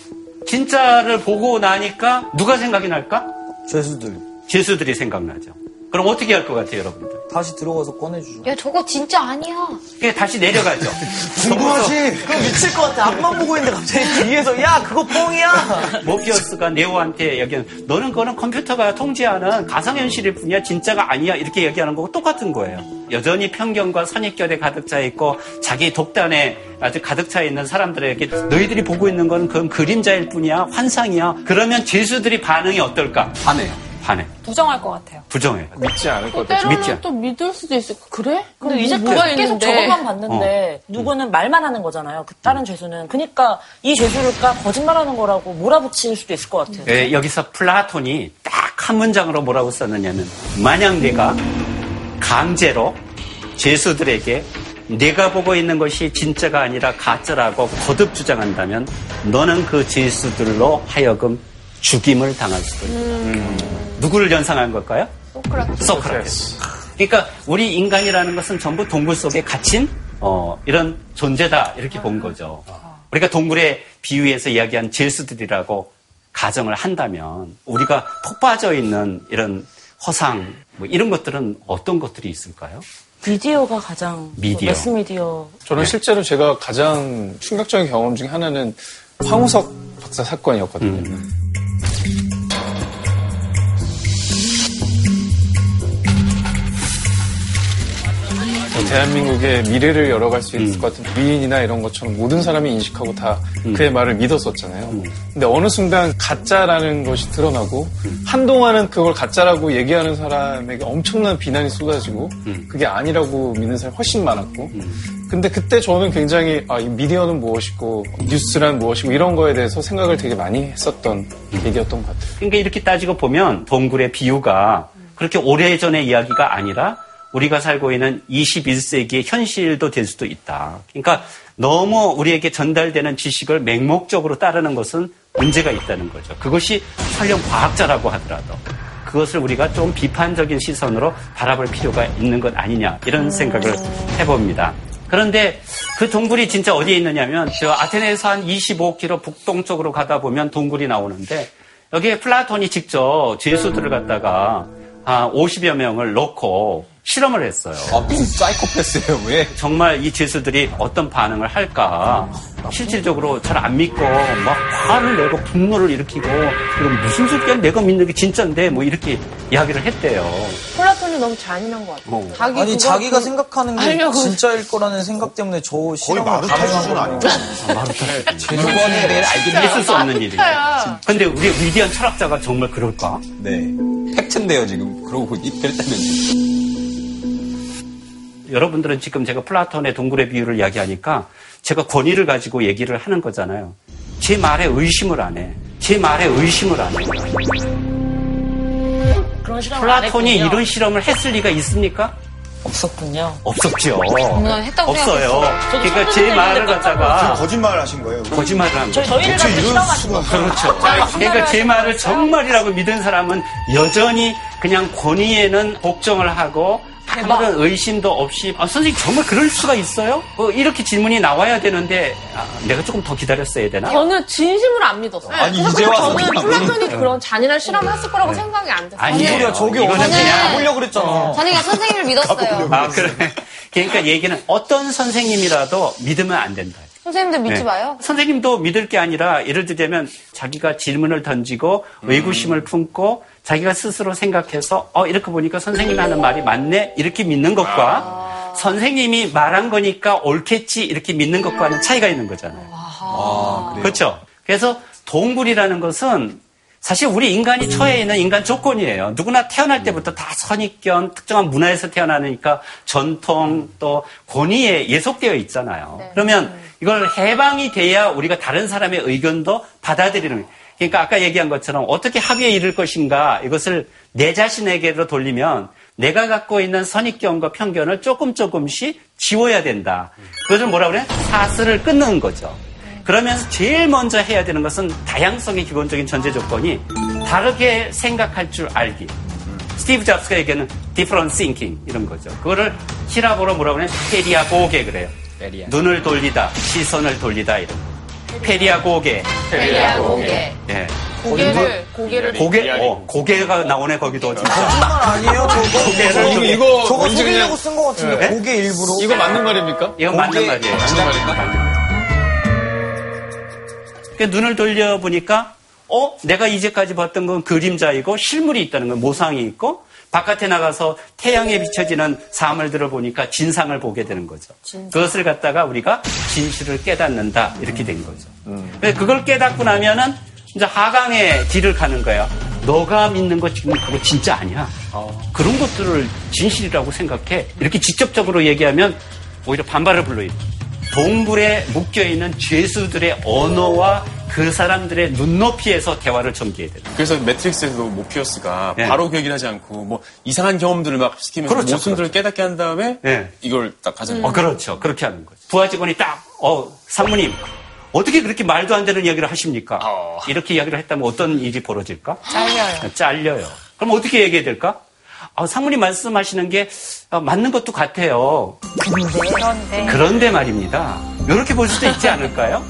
진짜를 보고 나니까 누가 생각이 날까? 죄수들. 죄수들이 생각나죠. 그럼 어떻게 할 것 같아요, 여러분들? 다시 들어가서 꺼내주죠. 야 저거 진짜 아니야. 그게 다시 내려가죠. 궁금하지? 그거 미칠 것 같아. 앞만 보고 있는데 갑자기 뒤에서, 야, 그거 뻥이야! 모피어스가 네오한테 얘기하는 너는 그거는 컴퓨터가 통제하는 가상현실일 뿐이야 진짜가 아니야 이렇게 얘기하는 거고 똑같은 거예요 여전히 편견과 선입견에 가득 차 있고 자기 독단에 아주 가득 차 있는 사람들에게 너희들이 보고 있는 건 그건 그림자일 뿐이야 환상이야 그러면 죄수들이 반응이 어떨까 화내요. 반해. 부정할 것 같아요. 부정해. 믿지 않을 것 같아요. 믿지 않- 또 믿을 수도 있을 거 그래? 근데 이제 뭐가 계속? 적어만 봤는데 누구는 말만 하는 거잖아요. 그 다른 죄수는. 그러니까 이 죄수를까 거짓말하는 거라고 몰아붙일 수도 있을 것 같아요. 예, 여기서 플라톤이 딱 한 문장으로 뭐라고 썼느냐면 만약 내가 강제로 죄수들에게 내가 보고 있는 것이 진짜가 아니라 가짜라고 거듭 주장한다면 너는 그 죄수들로 하여금 죽임을 당할 수도 있다. 누구를 연상한 걸까요? 소크라테스. 소크라테스. 그러니까 우리 인간이라는 것은 전부 동굴 속에 갇힌 어, 이런 존재다 이렇게 본 거죠. 우리가 동굴의 비유에서 이야기한 죄수들이라고 가정을 한다면 우리가 폭 빠져 있는 이런 허상 뭐 이런 것들은 어떤 것들이 있을까요? 미디어가 가장 미디어. 매스미디어 저는 실제로 제가 가장 충격적인 경험 중에 하나는 황우석 박사 사건이었거든요. 뭐 대한민국의 미래를 열어갈 수 있을 것 같은 위인이나 이런 것처럼 모든 사람이 인식하고 다 그의 말을 믿었었잖아요. 근데 어느 순간 가짜라는 것이 드러나고 한동안은 그걸 가짜라고 얘기하는 사람에게 엄청난 비난이 쏟아지고 그게 아니라고 믿는 사람이 훨씬 많았고. 근데 그때 저는 굉장히 아, 이 미디어는 무엇이고 뉴스란 무엇이고 이런 거에 대해서 생각을 되게 많이 했었던 계기였던 것 같아요. 그러니까 이렇게 따지고 보면 동굴의 비유가 그렇게 오래전의 이야기가 아니라 우리가 살고 있는 21세기의 현실도 될 수도 있다. 그러니까 너무 우리에게 전달되는 지식을 맹목적으로 따르는 것은 문제가 있다는 거죠. 그것이 설령 과학자라고 하더라도 그것을 우리가 좀 비판적인 시선으로 바라볼 필요가 있는 것 아니냐 이런 생각을 해봅니다. 그런데 그 동굴이 진짜 어디에 있느냐면 저 아테네에서 한 25km 북동쪽으로 가다 보면 동굴이 나오는데 여기에 플라톤이 직접 죄수들을 갖다가 한 50여 명을 넣고 실험을 했어요. 아, 무슨 사이코패스예요, 왜? 정말 이 죄수들이 어떤 반응을 할까. 실질적으로 잘 안 믿고 막 화를 내고 분노를 일으키고 그리고 무슨 소리야 내가 믿는 게 진짜인데 뭐 이렇게 이야기를 했대요. 플라톤이 너무 잔인한 것 같아. 뭐. 자기 아니 자기가 그- 생각하는 게 하려고- 진짜일 거라는 생각 때문에 저 실험을 마루타 수준 아닌가? 죄수관에 대해 알게 있을 수 없는 일이에요. 근데 우리 위대한 철학자가 정말 그럴까? 네. 팩트인데요, 지금. 그러고 보니 그랬다면. 여러분들은 지금 제가 플라톤의 동굴의 비유를 이야기하니까 제가 권위를 가지고 얘기를 하는 거잖아요. 제 말에 의심을 안 해. 제 말에 의심을 안 해. 그런 실험을 안 플라톤이. 이런 실험을 했을 리가 있습니까? 없었군요. 없었죠. 난 했다고 없어요. 그러니까 제 말을 갖다가 지금 거짓말을 하신 거예요. 거짓말을 한 거죠. 저희를 가지고 실험하신 거. 그렇죠. 그러니까 제 말을 정말이라고 믿은 사람은 여전히 그냥 권위에는 복종을 하고 아무런 의심도 없이 아, 선생님 정말 그럴 수가 있어요? 어, 이렇게 질문이 나와야 되는데 아, 내가 조금 더 기다렸어야 되나? 저는 진심으로 안 믿었어요. 아니, 이제 와서 저는 플라톤이 그런 잔인한 실험을 했을 거라고 생각이 안 됐어요. 아니에요. 저기 이거는 어머니 그냥 가보려고 그랬잖아. 자기가 선생님을 믿었어요. 아 그래. 그러니까 얘기는 어떤 선생님이라도 믿으면 안 된다. 선생님들 믿지 네. 마요. 선생님도 믿을 게 아니라 예를 들자면 자기가 질문을 던지고 의구심을 품고 자기가 스스로 생각해서 어 이렇게 보니까 선생님이 하는 말이 맞네 이렇게 믿는 것과 선생님이 말한 거니까 옳겠지 이렇게 믿는 것과는 차이가 있는 거잖아요. 아, 그래요. 그렇죠. 그래서 동굴이라는 것은 사실 우리 인간이 처해 있는 인간 조건이에요. 누구나 태어날 때부터 다 선입견, 특정한 문화에서 태어나니까 전통 또 권위에 예속되어 있잖아요. 그러면 이걸 해방이 돼야 우리가 다른 사람의 의견도 받아들이는 거예요. 그러니까 아까 얘기한 것처럼 어떻게 합의에 이를 것인가 이것을 내 자신에게로 돌리면 내가 갖고 있는 선입견과 편견을 조금 조금씩 지워야 된다. 그것을 뭐라 그래? 사슬을 끊는 거죠. 그러면서 제일 먼저 해야 되는 것은 다양성의 기본적인 전제 조건이 다르게 생각할 줄 알기. 스티브 잡스가 얘기하는 different thinking 이런 거죠. 그거를 희랍어로 뭐라고 그래? περιαγωγή 그래요. περια. 눈을 돌리다, 시선을 돌리다 이런. 거. περιαγωγή. 고개. 예. 고개를, 고개를. 고개, 어, 고개가 나오네 거기도 진짜. 거짓말 아니에요 저거? 고개를 이거, 좀- 이거 저거 왠지 그냥 속이려고 쓴것 같은데 네. 고개 일부러. 이거 맞는 말입니까? 이건 맞는 말이에요. 맞는 말인가? 그 눈을 돌려 보니까 어? 내가 이제까지 봤던 건 그림자이고 실물이 있다는 건 모상이 있고 바깥에 나가서 태양에 비춰지는 사물들을 보니까 진상을 보게 되는 거죠. 그것을 갖다가 우리가 진실을 깨닫는다 이렇게 된 거죠. 근데 그걸 깨닫고 나면은 이제 하강의 길을 가는 거야. 너가 믿는 거 지금 그거 진짜 아니야. 그런 것들을 진실이라고 생각해. 이렇게 직접적으로 얘기하면 오히려 반발을 불러요. 동굴에 묶여있는 죄수들의 언어와 그 사람들의 눈높이에서 대화를 전개해야 돼요. 그래서 매트릭스에서도 모피어스가 네. 바로 그 얘기를 하지 않고 뭐 이상한 경험들을 막 시키면서 그렇죠, 모순들을 깨닫게 한 다음에 네. 이걸 딱 가져요. 어, 그렇죠. 그렇게 하는 거죠. 부하 직원이 딱, 어, 상무님, 어떻게 그렇게 말도 안 되는 이야기를 하십니까? 이렇게 이야기를 했다면 어떤 일이 벌어질까? 잘려요. 잘려요. 그럼 어떻게 얘기해야 될까? 아, 상무님 말씀하시는 게 아, 맞는 것도 같아요. 그런데 그런데 말입니다. 이렇게 볼 수도 있지 않을까요?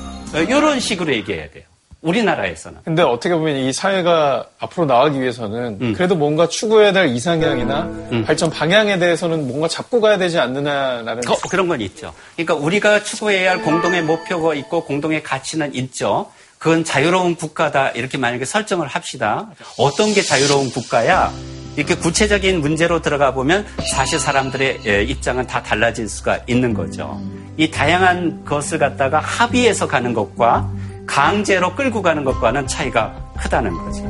이런 식으로 얘기해야 돼요. 우리나라에서는. 근데 어떻게 보면 이 사회가 앞으로 나가기 위해서는 그래도 뭔가 추구해야 될 이상향이나 발전 방향에 대해서는 뭔가 잡고 가야 되지 않느냐라는 그, 그런 건 있죠. 그러니까 우리가 추구해야 할 공동의 목표가 있고 공동의 가치는 있죠. 그건 자유로운 국가다 이렇게 만약에 설정을 합시다. 어떤 게 자유로운 국가야? 이렇게 구체적인 문제로 들어가 보면 사실 사람들의 예, 입장은 다 달라질 수가 있는 거죠. 이 다양한 것을 갖다가 합의해서 가는 것과 강제로 끌고 가는 것과는 차이가 크다는 거죠.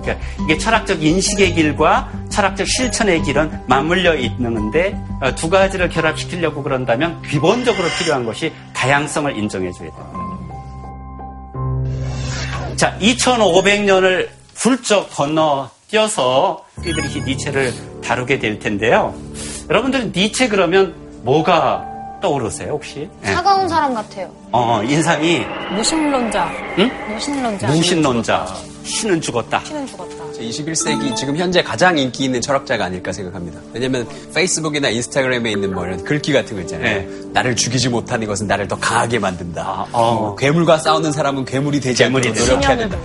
그러니까 이게 철학적 인식의 길과 철학적 실천의 길은 맞물려 있는데 어, 두 가지를 결합시키려고 그런다면 기본적으로 필요한 것이 다양성을 인정해줘야 됩니다. 자, 2500년을 훌쩍 건너 뛰어서 프리드리히 니체를 다루게 될 텐데요. 여러분들은 니체 그러면 뭐가 떠오르세요, 혹시? 예. 차가운 사람 같아요. 어, 인상이 무신론자. 응? 무신론자. 무신론자. 신은 죽었다. 신은 죽었다. 21세기 지금 현재 가장 인기 있는 철학자가 아닐까 생각합니다. 왜냐면 페이스북이나 인스타그램에 있는 뭐 이런 글귀 같은 거 있잖아요. 나를 죽이지 못하는 것은 나를 더 강하게 만든다. 어, 괴물과 싸우는 사람은 괴물이 되지 않도록 되지 노력해야 된다.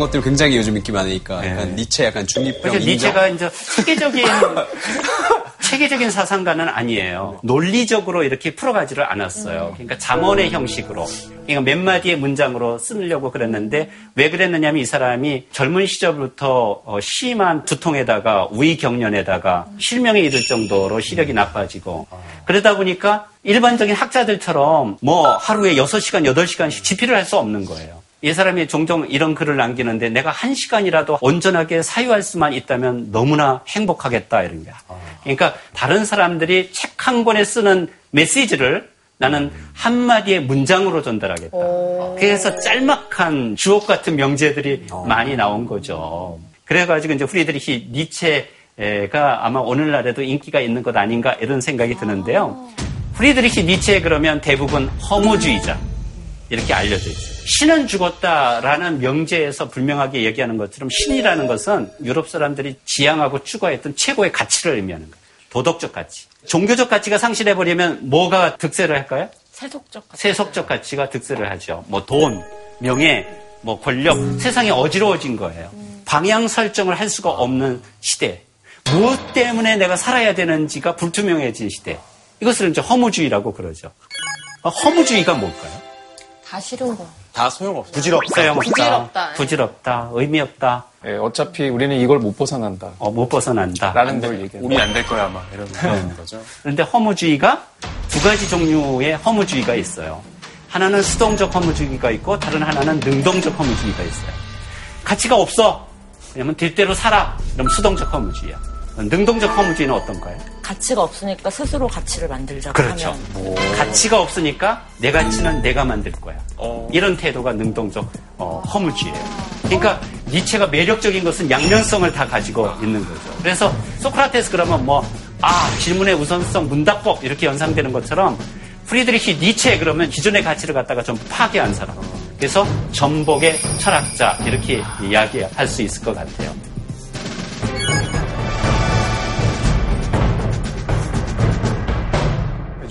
그런 것들 굉장히 요즘 인기 많으니까 약간 니체 약간 중립형 그래서 인정. 니체가 이제 체계적인 체계적인 사상가는 아니에요. 논리적으로 이렇게 풀어가지를 않았어요. 그러니까 잠언의 형식으로, 그러니까 몇 마디의 문장으로 쓰려고 그랬는데 왜 그랬느냐면 이 사람이 젊은 시절부터 어, 심한 두통에다가 위경련에다가 실명에 이를 정도로 시력이 나빠지고 그러다 보니까 일반적인 학자들처럼 뭐 하루에 6시간, 8시간씩 집필을 할 수 없는 거예요. 이 사람이 종종 이런 글을 남기는데 내가 한 시간이라도 온전하게 사유할 수만 있다면 너무나 행복하겠다 이런 거야. 그러니까 다른 사람들이 책 한 권에 쓰는 메시지를 나는 한마디의 문장으로 전달하겠다. 그래서 짤막한 주옥 같은 명제들이 많이 나온 거죠. 그래가지고 이제 프리드리히 니체가 아마 오늘날에도 인기가 있는 것 아닌가 이런 생각이 드는데요. 프리드리히 니체 그러면 대부분 허무주의자. 이렇게 알려져 있어요. 신은 죽었다라는 명제에서 불명하게 얘기하는 것처럼 신이라는 것은 유럽 사람들이 지향하고 추구했던 최고의 가치를 의미하는 거예요. 도덕적 가치. 종교적 가치가 상실해버리면 뭐가 득세를 할까요? 세속적 가치. 세속적 가치가 득세를 하죠. 뭐 돈, 명예, 뭐 권력, 세상이 어지러워진 거예요. 방향 설정을 할 수가 없는 시대. 무엇 때문에 내가 살아야 되는지가 불투명해진 시대. 이것을 이제 허무주의라고 그러죠. 어, 허무주의가 뭘까요? 다 싫은 거. 다 소용없어. 부질없다. 소용없다. 부질없다. 부질없다. 의미 없다. 예, 어차피 우리는 이걸 못 벗어난다. 어, 못 벗어난다. 라는 걸 얘기해요. 우리 안 될 거야 아마 이런 그런 거죠. 그런데 허무주의가 두 가지 종류의 허무주의가 있어요. 하나는 수동적 허무주의가 있고 다른 하나는 능동적 허무주의가 있어요. 가치가 없어. 그러면 딜대로 살아. 그럼 수동적 허무주의야. 능동적 허무주의는 어떤가요? 가치가 없으니까 스스로 가치를 만들자고 그렇죠. 하면 가치가 없으니까 내 가치는 내가 만들 거야. 어. 이런 태도가 능동적 어, 허무주의예요. 그러니까 니체가 매력적인 것은 양면성을 다 가지고 있는 거죠. 그래서 소크라테스 그러면 뭐 아, 질문의 우선성, 문답법 이렇게 연상되는 것처럼 프리드리히 니체 그러면 기존의 가치를 갖다가 좀 파괴한 사람. 그래서 전복의 철학자 이렇게 이야기할 수 있을 것 같아요.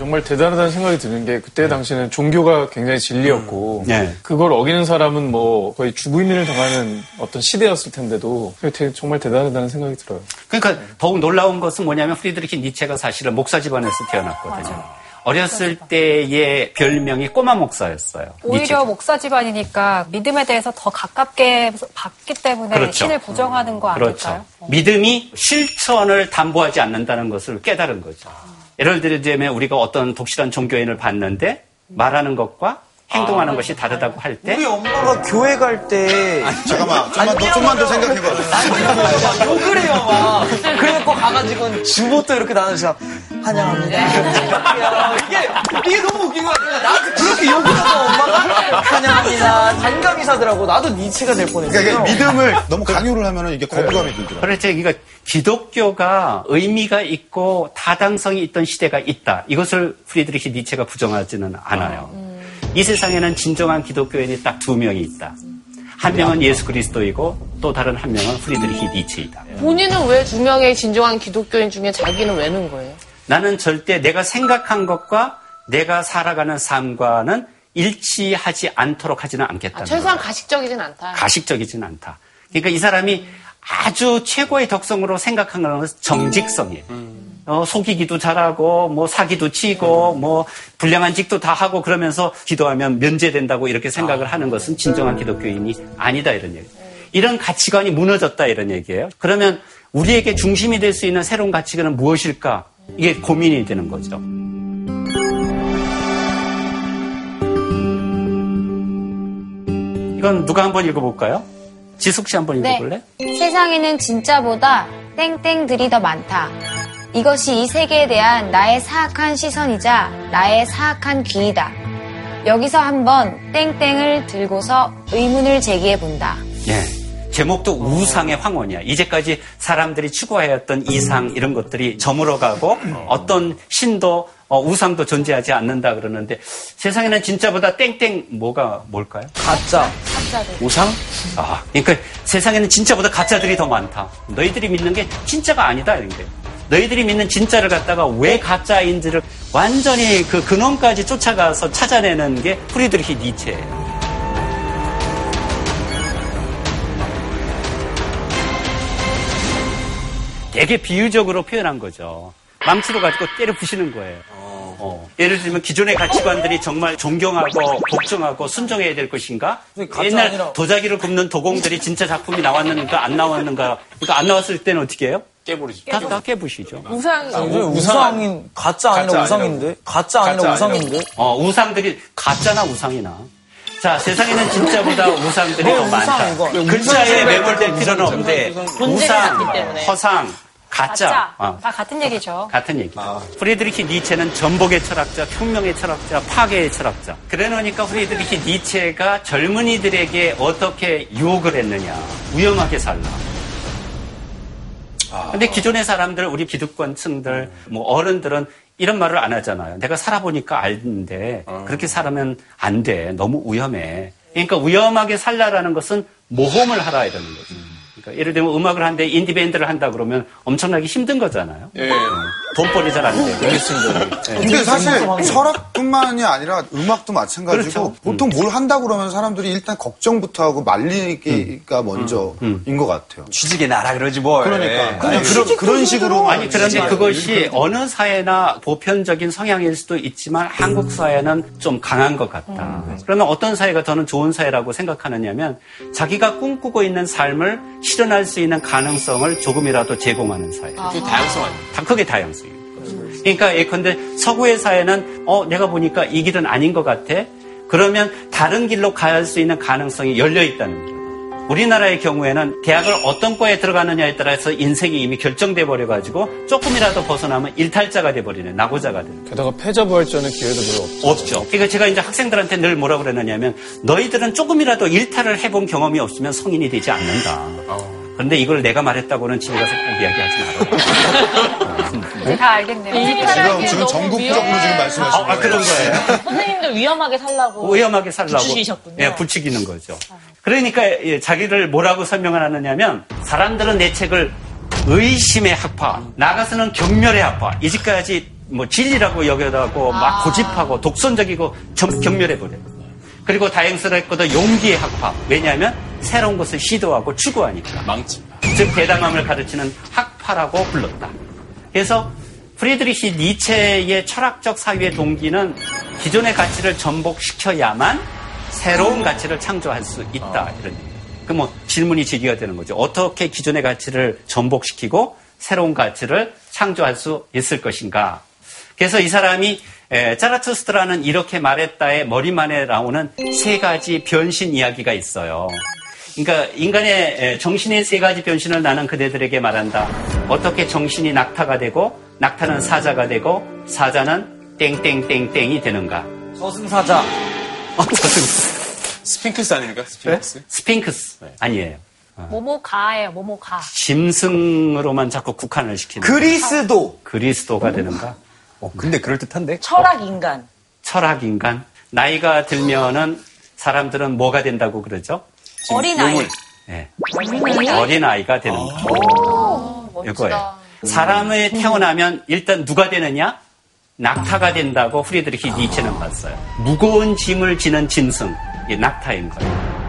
정말 대단하다는 생각이 드는 게 그때 당시에는 종교가 굉장히 진리였고 네. 그걸 어기는 사람은 뭐 거의 죽음을 당하는 어떤 시대였을 텐데도 정말 대단하다는 생각이 들어요. 그러니까 더욱 놀라운 것은 뭐냐면 프리드리히 니체가 사실은 목사 집안에서 태어났거든요. 어렸을 때의 별명이 꼬마 목사였어요. 오히려 니체가. 목사 집안이니까 믿음에 대해서 더 가깝게 봤기 때문에 그렇죠. 신을 부정하는 거 그렇죠. 아닐까요? 믿음이 실천을 담보하지 않는다는 것을 깨달은 거죠. 예를 들자면 우리가 어떤 독실한 종교인을 봤는데 말하는 것과 행동하는 것이 다르다고 할 때 우리 엄마가 교회 갈때 잠깐만, 좀만 더, 좀만 더 생각해봐. 욕을 해요, 막. 그래놓고 가가지고 주보도 이렇게 나누시면 환영합니다. 야, 이게, 이게 너무 웃긴 거야. 나한테 그렇게 욕을 하고 엄마가 환영합니다. 단감이 사더라고. 나도 니체가 될 뻔했어요. 그러니까 믿음을 너무 강요를 하면은 이게 거부감이 들더라고요. 그렇죠. 그러니까 기독교가 의미가 있고 타당성이 있던 시대가 있다. 이것을 프리드리히 니체가 부정하지는 않아요. 이 세상에는 진정한 기독교인이 딱 두 명이 있다. 한 명은 예수 그리스도이고 또 다른 한 명은 프리드리히 니체이다. 본인은 왜 두 명의 진정한 기독교인 중에 자기는 왜 넣은 거예요? 나는 절대 내가 생각한 것과 내가 살아가는 삶과는 일치하지 않도록 하지는 않겠다. 아, 최소한 가식적이진 않다. 가식적이진 않다. 그러니까 이 사람이 아주 최고의 덕성으로 생각한 것은 정직성이에요. 어, 속이기도 잘하고, 뭐, 사기도 치고, 뭐, 불량한 직도 다 하고, 그러면서 기도하면 면제된다고 이렇게 생각을 하는 것은 진정한 기독교인이 아니다, 이런 얘기. 이런 가치관이 무너졌다, 이런 얘기예요. 그러면 우리에게 중심이 될 수 있는 새로운 가치관은 무엇일까? 이게 고민이 되는 거죠. 이건 누가 한번 읽어볼까요? 지숙 씨 한번 네. 읽어볼래? 세상에는 진짜보다 땡땡들이 더 많다. 이것이 이 세계에 대한 나의 사악한 시선이자 나의 사악한 귀이다. 여기서 한번 땡땡을 들고서 의문을 제기해 본다. 예. 제목도 우상의 황혼이야. 이제까지 사람들이 추구하였던 이상 이런 것들이 저물어가고 어떤 신도 어, 우상도 존재하지 않는다 그러는데 세상에는 진짜보다 땡땡 뭐가 뭘까요? 가짜. 우상? 아, 그러니까 세상에는 진짜보다 가짜들이 더 많다. 너희들이 믿는 게 진짜가 아니다 이런 게. 너희들이 믿는 진짜를 갖다가 왜 가짜인지를 완전히 그 근원까지 쫓아가서 찾아내는 게 프리드리히 니체예요. 되게 비유적으로 표현한 거죠. 망치로 가지고 때려 부시는 거예요. 어. 예를 들면 기존의 가치관들이 정말 존경하고 복종하고 순종해야 될 것인가? 옛날 도자기를 굽는 도공들이 진짜 작품이 나왔는가 안 나왔는가? 그러니까 안 나왔을 때는 어떻게 해요? 깨버리죠. 다, 다 깨부시죠. 우상. 요즘 우상인, 가짜 아니라 가짜 우상인데? 가짜 아니라 가짜 우상인데? 어, 우상들이 가짜나 우상이나. 자, 세상에는 진짜보다 우상들이 뭐더 많다. 우상 이거. 글자에 매몰될 필요는 없는데 우상. 허상, 가짜. 가짜. 어, 다 같은 얘기죠. 같은 얘기. 프리드리히 니체는 전복의 철학자, 혁명의 철학자, 파괴의 철학자. 그러니까 프리드리히 니체가 젊은이들에게 어떻게 유혹을 했느냐. 위험하게 살라. 근데 기존의 사람들, 우리 기득권층들, 뭐 어른들은 이런 말을 안 하잖아요. 내가 살아보니까 알는데 그렇게 살면 안 돼. 너무 위험해. 그러니까 위험하게 살라라는 것은 모험을 하라 이러는 거죠. 그러니까 예를 들면 음악을 하는데 인디밴드를 한다 그러면 엄청나게 힘든 거잖아요. 예. 돈벌이 잘안 되고. 근데 사실 철학뿐만이 아니라 음악도 마찬가지고 그렇죠. 보통 뭘 한다 그러면 사람들이 일단 걱정부터 하고 말리기가 먼저인 것 같아요. 취직에 나라 그러지 뭘. 그러니까. 예. 그냥 그런, 그런 식으로 아니 그런데 그것이 어느 사회나 보편적인 성향일 수도 있지만 한국 사회는 좀 강한 것 같다. 그러면 어떤 사회가 더는 좋은 사회라고 생각하느냐면 자기가 꿈꾸고 있는 삶을 실현할 수 있는 가능성을 조금이라도 제공하는 사회. 그 다양성 아니에요. 다 크게 다양성이에요. 그러니까 예컨대 서구의 사회는 어 내가 보니까 이 길은 아닌 것 같아. 그러면 다른 길로 가야 할수 있는 가능성이 열려 있다는 거예요. 우리나라의 경우에는 대학을 어떤 과에 들어가느냐에 따라서 인생이 이미 결정돼 버려 가지고 조금이라도 벗어나면 일탈자가 돼 버리네. 낙오자가 돼. 게다가 패자부활전의 기회도 별로 없죠. 없죠. 그러니까 제가 이제 학생들한테 늘 뭐라고 그러느냐면 너희들은 조금이라도 일탈을 해본 경험이 없으면 성인이 되지 않는다. 그런데 이걸 내가 말했다고는 집에 가서 꼭 이야기하지 말아요. 이제 다 알겠네요. 지금, 지금 전국적으로 지금 말씀하시는 아, 그런 거예요. 선생님도 위험하게 살라고. 위험하게 살라고 부추기셨군요. 예, 부추기는 거죠. 그러니까 예, 자기를 뭐라고 설명을 하느냐면 사람들은 내 책을 의심의 학파, 나가서는 경멸의 학파, 이제까지 뭐 진리라고 여겨다고 막 고집하고 독선적이고 점- 경멸해버려요. 그리고 다행스럽게도 용기의 학파. 왜냐하면 새로운 것을 시도하고 추구하니까. 망치. 즉 대담함을 가르치는 학파라고 불렀다. 그래서 프리드리히 니체의 철학적 사유의 동기는 기존의 가치를 전복시켜야만 새로운 가치를 창조할 수 있다 이런 얘기예요. 그뭐 질문이 제기가 되는 거죠. 어떻게 기존의 가치를 전복시키고 새로운 가치를 창조할 수 있을 것인가? 그래서 이 사람이 에, 짜라투스트라는 이렇게 말했다의 머리만에 나오는 세 가지 변신 이야기가 있어요. 그러니까 인간의 에, 정신의 세 가지 변신을 나는 그대들에게 말한다. 어떻게 정신이 낙타가 되고 낙타는 사자가 되고 사자는 땡땡땡땡이 되는가? 저승사자. 어, 저승 스핑크스 아닙니까? 스핑크스? 스핑크스 아니에요. 모모가예요, 모모가. 짐승으로만 자꾸 국한을 시키는 그리스도. 그리스도가 되는가? 어, 근데 그럴 듯한데? 철학 인간. 철학 인간. 나이가 들면은 사람들은 뭐가 된다고 그러죠? 어린아이. 예. 어린아이가 되는 거. 이거예요. 사람이 태어나면 일단 누가 되느냐? 낙타가 된다고 프리드리히 니체는 봤어요. 무거운 짐을 지는 짐승, 이 낙타인 거예요.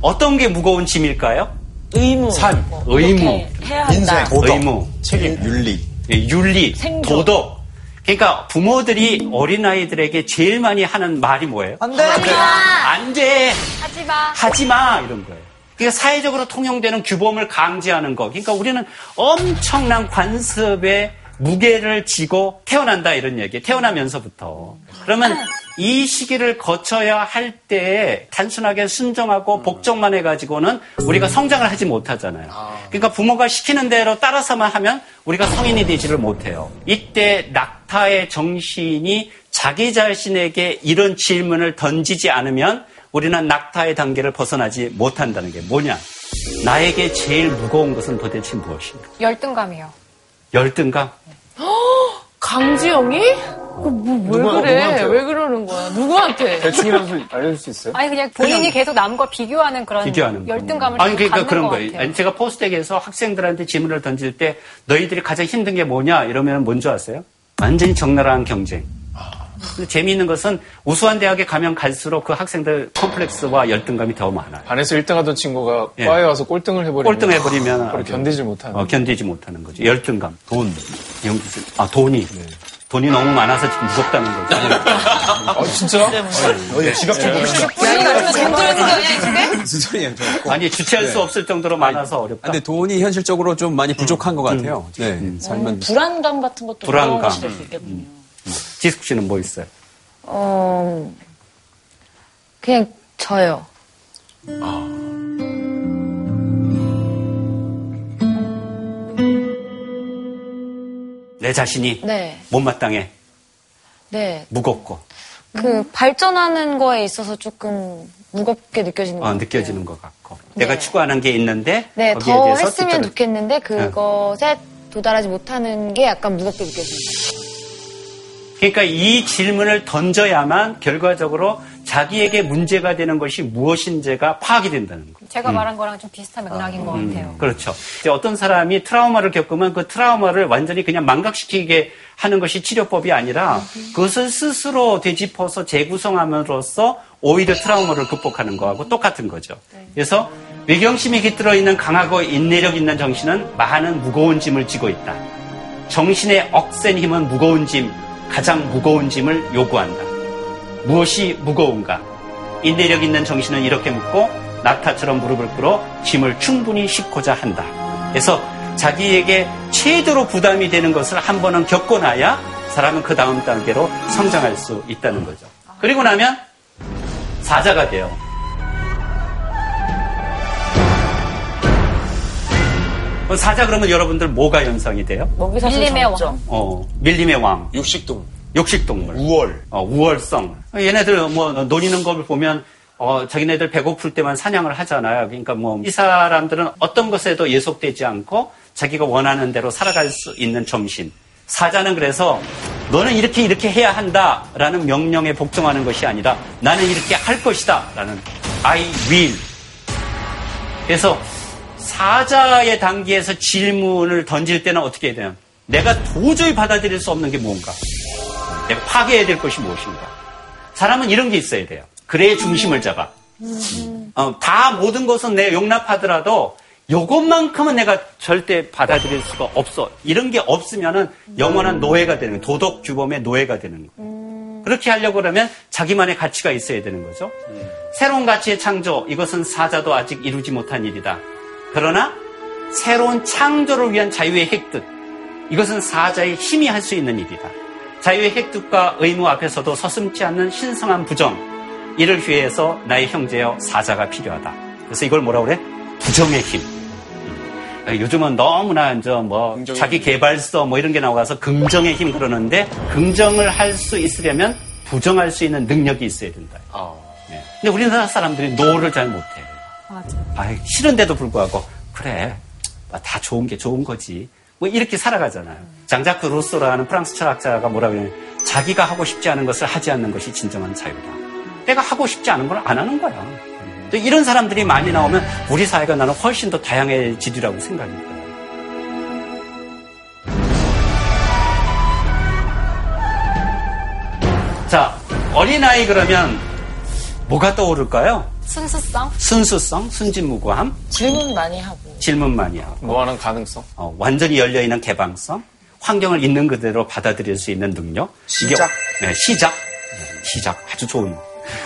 어떤 게 무거운 짐일까요? 의무. 삶, 뭐, 의무, 해야 한다. 의무, 책임, 윤리, 윤리, 생존. 도덕. 그러니까 부모들이 어린아이들에게 제일 많이 하는 말이 뭐예요? 안 돼. 안 돼. 하지 마. 하지 마 이런 거예요. 그러니까 사회적으로 통용되는 규범을 강제하는 거. 그러니까 우리는 엄청난 관습의 무게를 지고 태어난다 이런 얘기. 태어나면서부터. 그러면 이 시기를 거쳐야 할때 단순하게 순종하고 복종만 해가지고는 우리가 성장을 하지 못하잖아요. 그러니까 부모가 시키는 대로 따라서만 하면 우리가 성인이 되지를 못해요. 이때 낙타의 정신이 자기 자신에게 이런 질문을 던지지 않으면 우리는 낙타의 단계를 벗어나지 못한다는 게 뭐냐? 나에게 제일 무거운 것은 도대체 무엇인가? 열등감이요. 열등감? 강지영이? 그 뭐, 왜 누구야, 그래? 누구한테요? 왜 그러는 거야? 누구한테? 대충이라도 알려줄 수 있어요? 아니 그냥 본인이 계속 남과 비교하는 그런 비교하는 거. 열등감을 아니 좀 그러니까 갖는 그런 것 거예요. 같아요. 제가 포스텍에서 학생들한테 질문을 던질 때 너희들이 가장 힘든 게 뭐냐 이러면 뭔지 아세요? 완전히 적나라한 경쟁. 재미있는 것은 우수한 대학에 가면 갈수록 그 학생들 컴플렉스와 열등감이 더 많아요. 반에서 1등 하던 친구가 예. 과에 와서 꼴등을 해버리면 꼴등 해버리면 그걸 아주- 견디지 못하는 어, 견디지 못하는 거죠. 열등감, 돈, 있어요. 아 돈이 돈이 너무 많아서 지금 무섭다는 거죠. 아 진짜? 어, 지갑 좀 봅시다. 무슨 소리예요? 저. 아니 주체할 수 없을 정도로 많아서 아, 어렵다. 근데 돈이 현실적으로 좀 많이 부족한 것 같아요. 네, 음, 살면 불안감 같은 것도 불안감. 것이 될 수 있겠군요. 지숙 씨는 뭐 있어요? 어, 그냥 저요. 내 자신이 네, 못마땅해, 네. 무겁고 그 발전하는 거에 있어서 조금 무겁게 느껴지는 것 어, 같아요. 느껴지는 것 같고 네. 내가 추구하는 게 있는데 네, 거기에 더 대해서 했으면 특별히- 좋겠는데 그것에 도달하지 못하는 게 약간 무겁게 느껴집니다. 그러니까 이 질문을 던져야만 결과적으로 자기에게 문제가 되는 것이 무엇인지가 파악이 된다는 거예요. 제가 말한 거랑 좀 비슷한 맥락인 것 같아요. 그렇죠. 이제 어떤 사람이 트라우마를 겪으면 그 트라우마를 완전히 그냥 망각시키게 하는 것이 치료법이 아니라 그것을 스스로 되짚어서 재구성함으로써 오히려 트라우마를 극복하는 거하고 똑같은 거죠. 그래서 외경심이 깃들어 있는 강하고 인내력 있는 정신은 많은 무거운 짐을 지고 있다. 정신의 억센 힘은 무거운 짐, 가장 무거운 짐을 요구한다. 무엇이 무거운가? 인내력 있는 정신은 이렇게 묻고 낙타처럼 무릎을 꿇어 짐을 충분히 싣고자 한다. 그래서 자기에게 최대로 부담이 되는 것을 한 번은 겪고 나야 사람은 그 다음 단계로 성장할 수 있다는 거죠. 그리고 나면 사자가 돼요. 그럼 사자 그러면 여러분들 뭐가 연상이 돼요? 밀림의 정점. 어, 밀림의 왕. 육식동. 육식동물. 우월. 어, 우월성. 얘네들 뭐 노니는 걸 보면 어, 자기네들 배고플 때만 사냥을 하잖아요. 그러니까 뭐 이 사람들은 어떤 것에도 예속되지 않고 자기가 원하는 대로 살아갈 수 있는 정신. 사자는 그래서 너는 이렇게 이렇게 해야 한다라는 명령에 복종하는 것이 아니라 나는 이렇게 할 것이다라는 I will. 그래서 사자의 단계에서 질문을 던질 때는 어떻게 해야 되냐? 내가 도저히 받아들일 수 없는 게 뭔가? 내가 파괴해야 될 것이 무엇인가? 사람은 이런 게 있어야 돼요. 그래야 중심을 잡아. 어, 다 모든 것은 내 용납하더라도 요것만큼은 내가 절대 받아들일 수가 없어. 이런 게 없으면은 영원한 노예가 되는. 도덕 규범의 노예가 되는 거예요. 그렇게 하려고 그러면 자기만의 가치가 있어야 되는 거죠. 새로운 가치의 창조, 이것은 사자도 아직 이루지 못한 일이다. 그러나 새로운 창조를 위한 자유의 획득, 이것은 사자의 힘이 할 수 있는 일이다. 자유의 획득과 의무 앞에서도 서슴지 않는 신성한 부정, 이를 위해서 나의 형제여 사자가 필요하다. 그래서 이걸 뭐라 그래? 부정의 힘. 음. 요즘은 너무나 이제 뭐 자기 개발서 뭐 이런 게 나와서 긍정의 힘 그러는데 긍정을 할 수 있으려면 부정할 수 있는 능력이 있어야 된다. 네. 근데 우리나라 사람들이 no를 잘 못해. 맞아. 아, 싫은데도 불구하고 그래 뭐다 좋은 게 좋은 거지. 뭐 이렇게 살아가잖아요. 장자크 루소라는 프랑스 철학자가 뭐라고 하냐면 자기가 하고 싶지 않은 것을 하지 않는 것이 진정한 자유다. 내가 하고 싶지 않은 걸 안 하는 거야. 또 이런 사람들이 많이 나오면 우리 사회가 나는 훨씬 더 다양해지리라고 생각합니다. 자, 어린아이 그러면 뭐가 떠오를까요? 순수성? 순수성, 순진무구함, 질문 많이 하고. 질문 많이 하고, 무한한 가능성. 어, 완전히 열려있는 개방성, 환경을 있는 그대로 받아들일 수 있는 능력. 이게- 시작. 네, 시작. 네, 시작. 아주 좋은.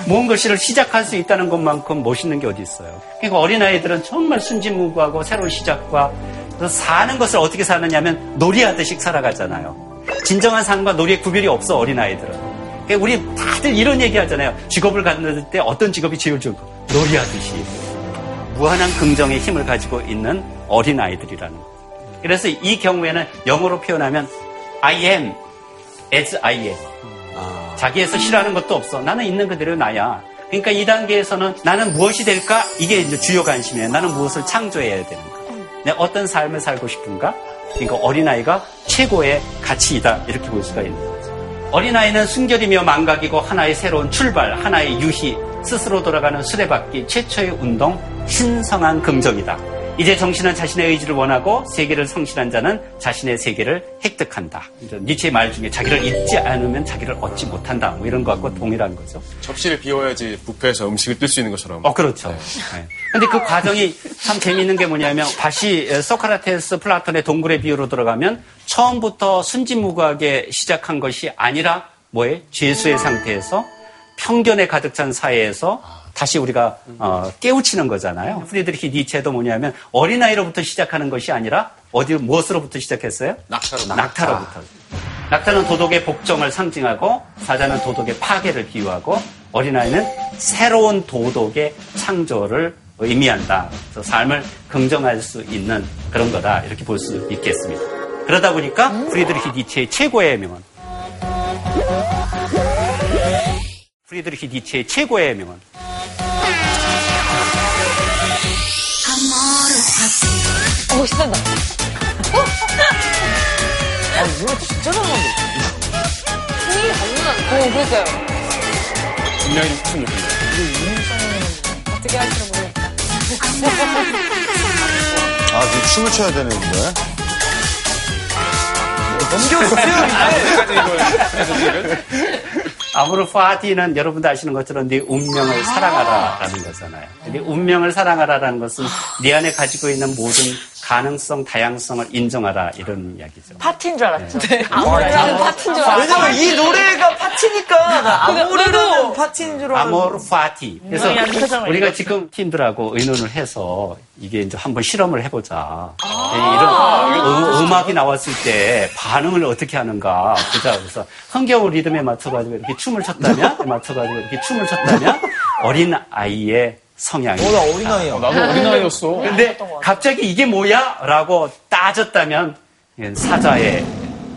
무언가를 시작할 수 있다는 것만큼 멋있는 게 어디 있어요. 그러니까 어린아이들은 정말 순진무구하고 새로운 시작과 사는 것을 어떻게 사느냐면 놀이하듯이 살아가잖아요. 진정한 삶과 놀이의 구별이 없어 어린아이들은. 그러니까 우리 다들 이런 얘기 하잖아요. 직업을 갖는 때 어떤 직업이 제일 좋을까? 놀이하듯이. 무한한 긍정의 힘을 가지고 있는 어린아이들이라는 거예요. 그래서 이 경우에는 영어로 표현하면 I am as I am. 자기에서 싫어하는 것도 없어. 나는 있는 그대로 나야. 그러니까 이 단계에서는 나는 무엇이 될까? 이게 이제 주요 관심이에요. 나는 무엇을 창조해야 되는가? 내가 어떤 삶을 살고 싶은가? 그러니까 어린아이가 최고의 가치이다. 이렇게 볼 수가 있는 거죠. 어린아이는 순결이며 망각이고 하나의 새로운 출발, 하나의 유희, 스스로 돌아가는 수레바퀴, 최초의 운동, 신성한 긍정이다. 이제 정신은 자신의 의지를 원하고 세계를 성실한 자는 자신의 세계를 획득한다. 니체의 말 중에 자기를 잊지 않으면 자기를 얻지 못한다. 뭐 이런 것과 동일한 거죠. 접시를 비워야지 뷔페에서 음식을 뜰 수 있는 것처럼. 어, 그렇죠. 네. 근데 그 과정이 참 재미있는 게 뭐냐면 다시 소크라테스 플라톤의 동굴의 비유로 들어가면 처음부터 순진무구하게 시작한 것이 아니라 뭐에 죄수의 상태에서 편견에 가득 찬 사회에서 다시 우리가 어, 깨우치는 거잖아요. 프리드리히 니체도 뭐냐면 어린아이로부터 시작하는 것이 아니라 어디 무엇으로부터 시작했어요? 낙타로. 낙타로부터. 낙타는 도덕의 복종을 상징하고 사자는 도덕의 파괴를 비유하고 어린아이는 새로운 도덕의 창조를 의미한다. 그래서 삶을 긍정할 수 있는 그런 거다. 이렇게 볼 수 있겠습니다. 그러다 보니까 프리드리히 니체의 최고의 명언. 프리드리히 니체의 최고의 명언. 어, 신난다. 아, 이거 진짜 잘 만들었어. 분위기 장난 아니야. 어, 그러니까요. 분량이 좀 좋겠네요. 어떻게 할지 모르겠다. 아, 지금 춤을 춰야 되는데. 넘겨주세요, amor fati는 여러분도 아시는 것처럼 네 운명을 사랑하라라는 거잖아요. 네 운명을 사랑하라라는 것은 네 안에 가지고 있는 모든 가능성, 다양성을 인정하라 이런 이야기죠. 파티인 줄 알았죠. 네. 아무래도 파티인 줄 알았어. 왜냐면 이 노래가 파티니까 아무래도 파티인 줄 알았는데. amor fati. 그래서 음, 표정을 우리가 읽었어. 지금 팀들하고 의논을 해서 이게 이제 한번 실험을 해보자. 네, 이런 음악이 나왔을 때 반응을 어떻게 하는가 보자. 그래서 흥겨운 리듬에 맞춰가지고 이렇게 춤을 췄다면, 맞춰가지고 이렇게 춤을 췄다면 어린 아이의 성향이. 어, 나 어린아이야. 나도 어린아이였어. 근데 갑자기 이게 뭐야? 라고 따졌다면 사자의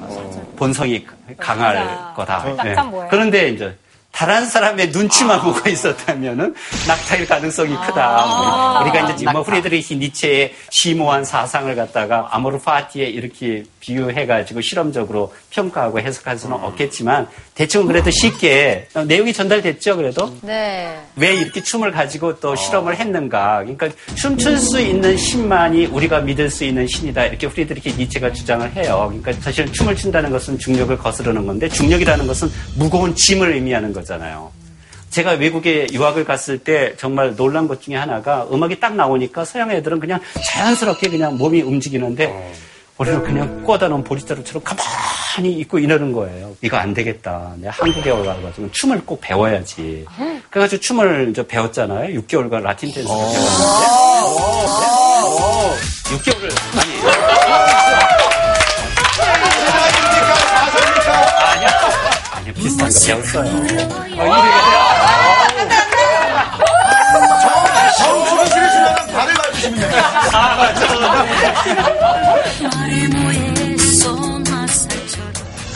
어, 본성이 강할 맞아. 거다. 네. 낙타는 뭐예요? 그런데 이제 다른 사람의 눈치만 보고 있었다면은 낙타일 가능성이 크다. 뭐 우리가 이제 지금 뭐 프리드리히 니체의 심오한 사상을 갖다가 아모르 파티에 이렇게 비유해가지고 실험적으로 평가하고 해석할 수는 없겠지만 대충 그래도 쉽게 어, 내용이 전달됐죠. 그래도 네. 왜 이렇게 춤을 가지고 또 실험을 했는가. 그러니까 춤출 수 있는 신만이 우리가 믿을 수 있는 신이다. 이렇게 프리드리히 니체가 주장을 해요. 그러니까 사실 춤을 춘다는 것은 중력을 거스르는 건데 중력이라는 것은 무거운 짐을 의미하는 거잖아요. 제가 외국에 유학을 갔을 때 정말 놀란 것 중에 하나가 음악이 딱 나오니까 서양 애들은 그냥 자연스럽게 그냥 몸이 움직이는데 우리는 그냥 꽂아 놓은 보리자루처럼 가만 히 있고 이러는 거예요. 이거 안 되겠다. 내가 한국에 와가지고 춤을 꼭 배워야지. 그래가지고 춤을 이제 배웠잖아요. 6개월간 라틴 댄스를 배웠는데. 6개월을, 아니. 아니야. 아니요, 비슷한 거 배웠어요. 정수근 씨를 지나면 발을 밟으시면 돼요. 아, 맞죠.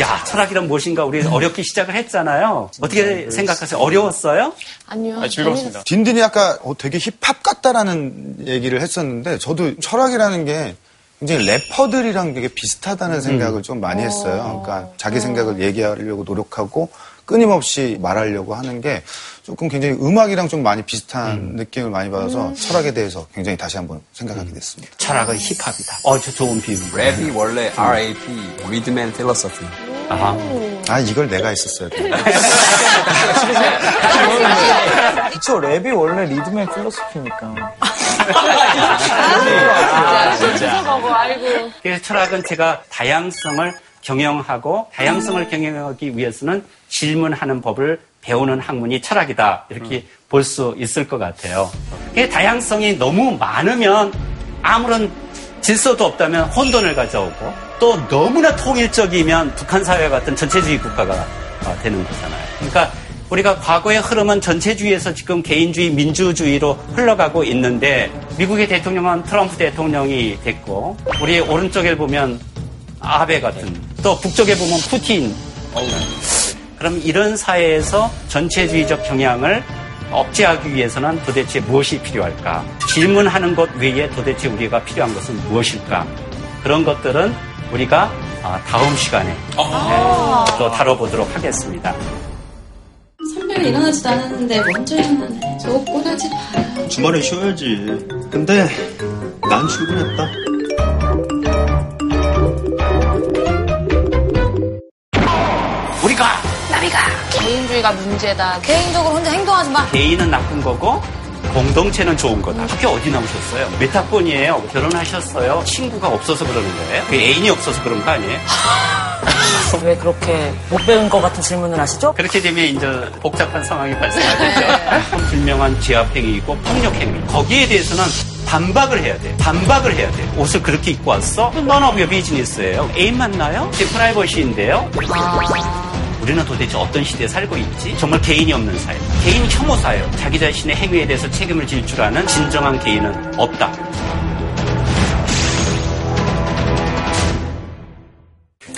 야, 철학이란 무엇인가 우리 어렵게 시작을 했잖아요. 어떻게 생각하세요? 어려웠어요? 아니요. 아, 즐거웠습니다. 딘딘이 아까 어, 되게 힙합 같다라는 얘기를 했었는데 저도 철학이라는 게 굉장히 래퍼들이랑 되게 비슷하다는 생각을 좀 많이 했어요. 그러니까 자기 생각을 얘기하려고 노력하고 끊임없이 말하려고 하는 게 조금 굉장히 음악이랑 좀 많이 비슷한 느낌을 많이 받아서 철학에 대해서 굉장히 다시 한번 생각하게 됐습니다. 철학은 힙합이다. 어, 저 좋은 비유. 랩이 원래 RAP, Rhythm and Philosophy. 아하. 아 이걸 내가 했었어야 돼. 그쵸, 랩이 원래 리듬의 필로소피니까. 아, 진짜. 먹어, 아이고. 그래서 철학은 제가 다양성을 경영하고 다양성을 경영하기 위해서는 질문하는 법을 배우는 학문이 철학이다. 이렇게 볼수 있을 것 같아요. 그 다양성이 너무 많으면 아무런 질서도 없다면 혼돈을 가져오고 또 너무나 통일적이면 북한 사회 같은 전체주의 국가가 어, 되는 거잖아요. 그러니까 우리가 과거의 흐름은 전체주의에서 지금 개인주의, 민주주의로 흘러가고 있는데 미국의 대통령은 트럼프 대통령이 됐고 우리 오른쪽에 보면 아베 같은 또 북쪽에 보면 푸틴 그럼 이런 사회에서 전체주의적 경향을 억제하기 위해서는 도대체 무엇이 필요할까? 질문하는 것 외에 도대체 우리가 필요한 것은 무엇일까? 그런 것들은 우리가 아, 다음 시간에 네, 또 다뤄보도록 하겠습니다. 선배가 일어나지도 않았는데 먼저 일어나네. 저거 꼬나지 마요. 주말에 쉬어야지. 근데 난 출근했다. 개인주의가 문제다. 개인적으로 혼자 행동하지 마. 개인은 나쁜 거고 공동체는 좋은 거다. 학교 어디 나오셨어요? 몇 학번이에요? 결혼하셨어요? 친구가 없어서 그러는 거예요? 그 애인이 없어서 그런 거 아니에요? 왜 그렇게 못 배운 것 같은 질문을 하시죠? 그렇게 되면 이제 복잡한 상황이 발생하겠죠. 불명한 제압행위이고 폭력행위. 거기에 대해서는 반박을 해야 돼. 반박을 해야 돼. 옷을 그렇게 입고 왔어? Of your business예요. 애인 만나요? 제 프라이버시인데요. 우리는 도대체 어떤 시대에 살고 있지? 정말 개인이 없는 사회. 개인 혐오 사회요. 자기 자신의 행위에 대해서 책임을 질 줄 아는 진정한 개인은 없다.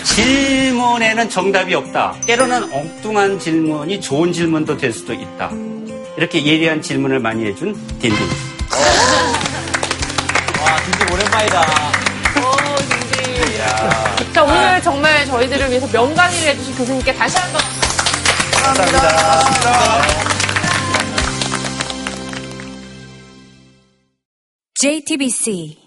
질문에는 정답이 없다. 때로는 엉뚱한 질문이 좋은 질문도 될 수도 있다. 이렇게 예리한 질문을 많이 해준 딘딘. 와, 진짜 오랜만이다. 자, 오늘 정말 저희들을 위해서 명강의를 해주신 교수님께 다시 한 번. JTBC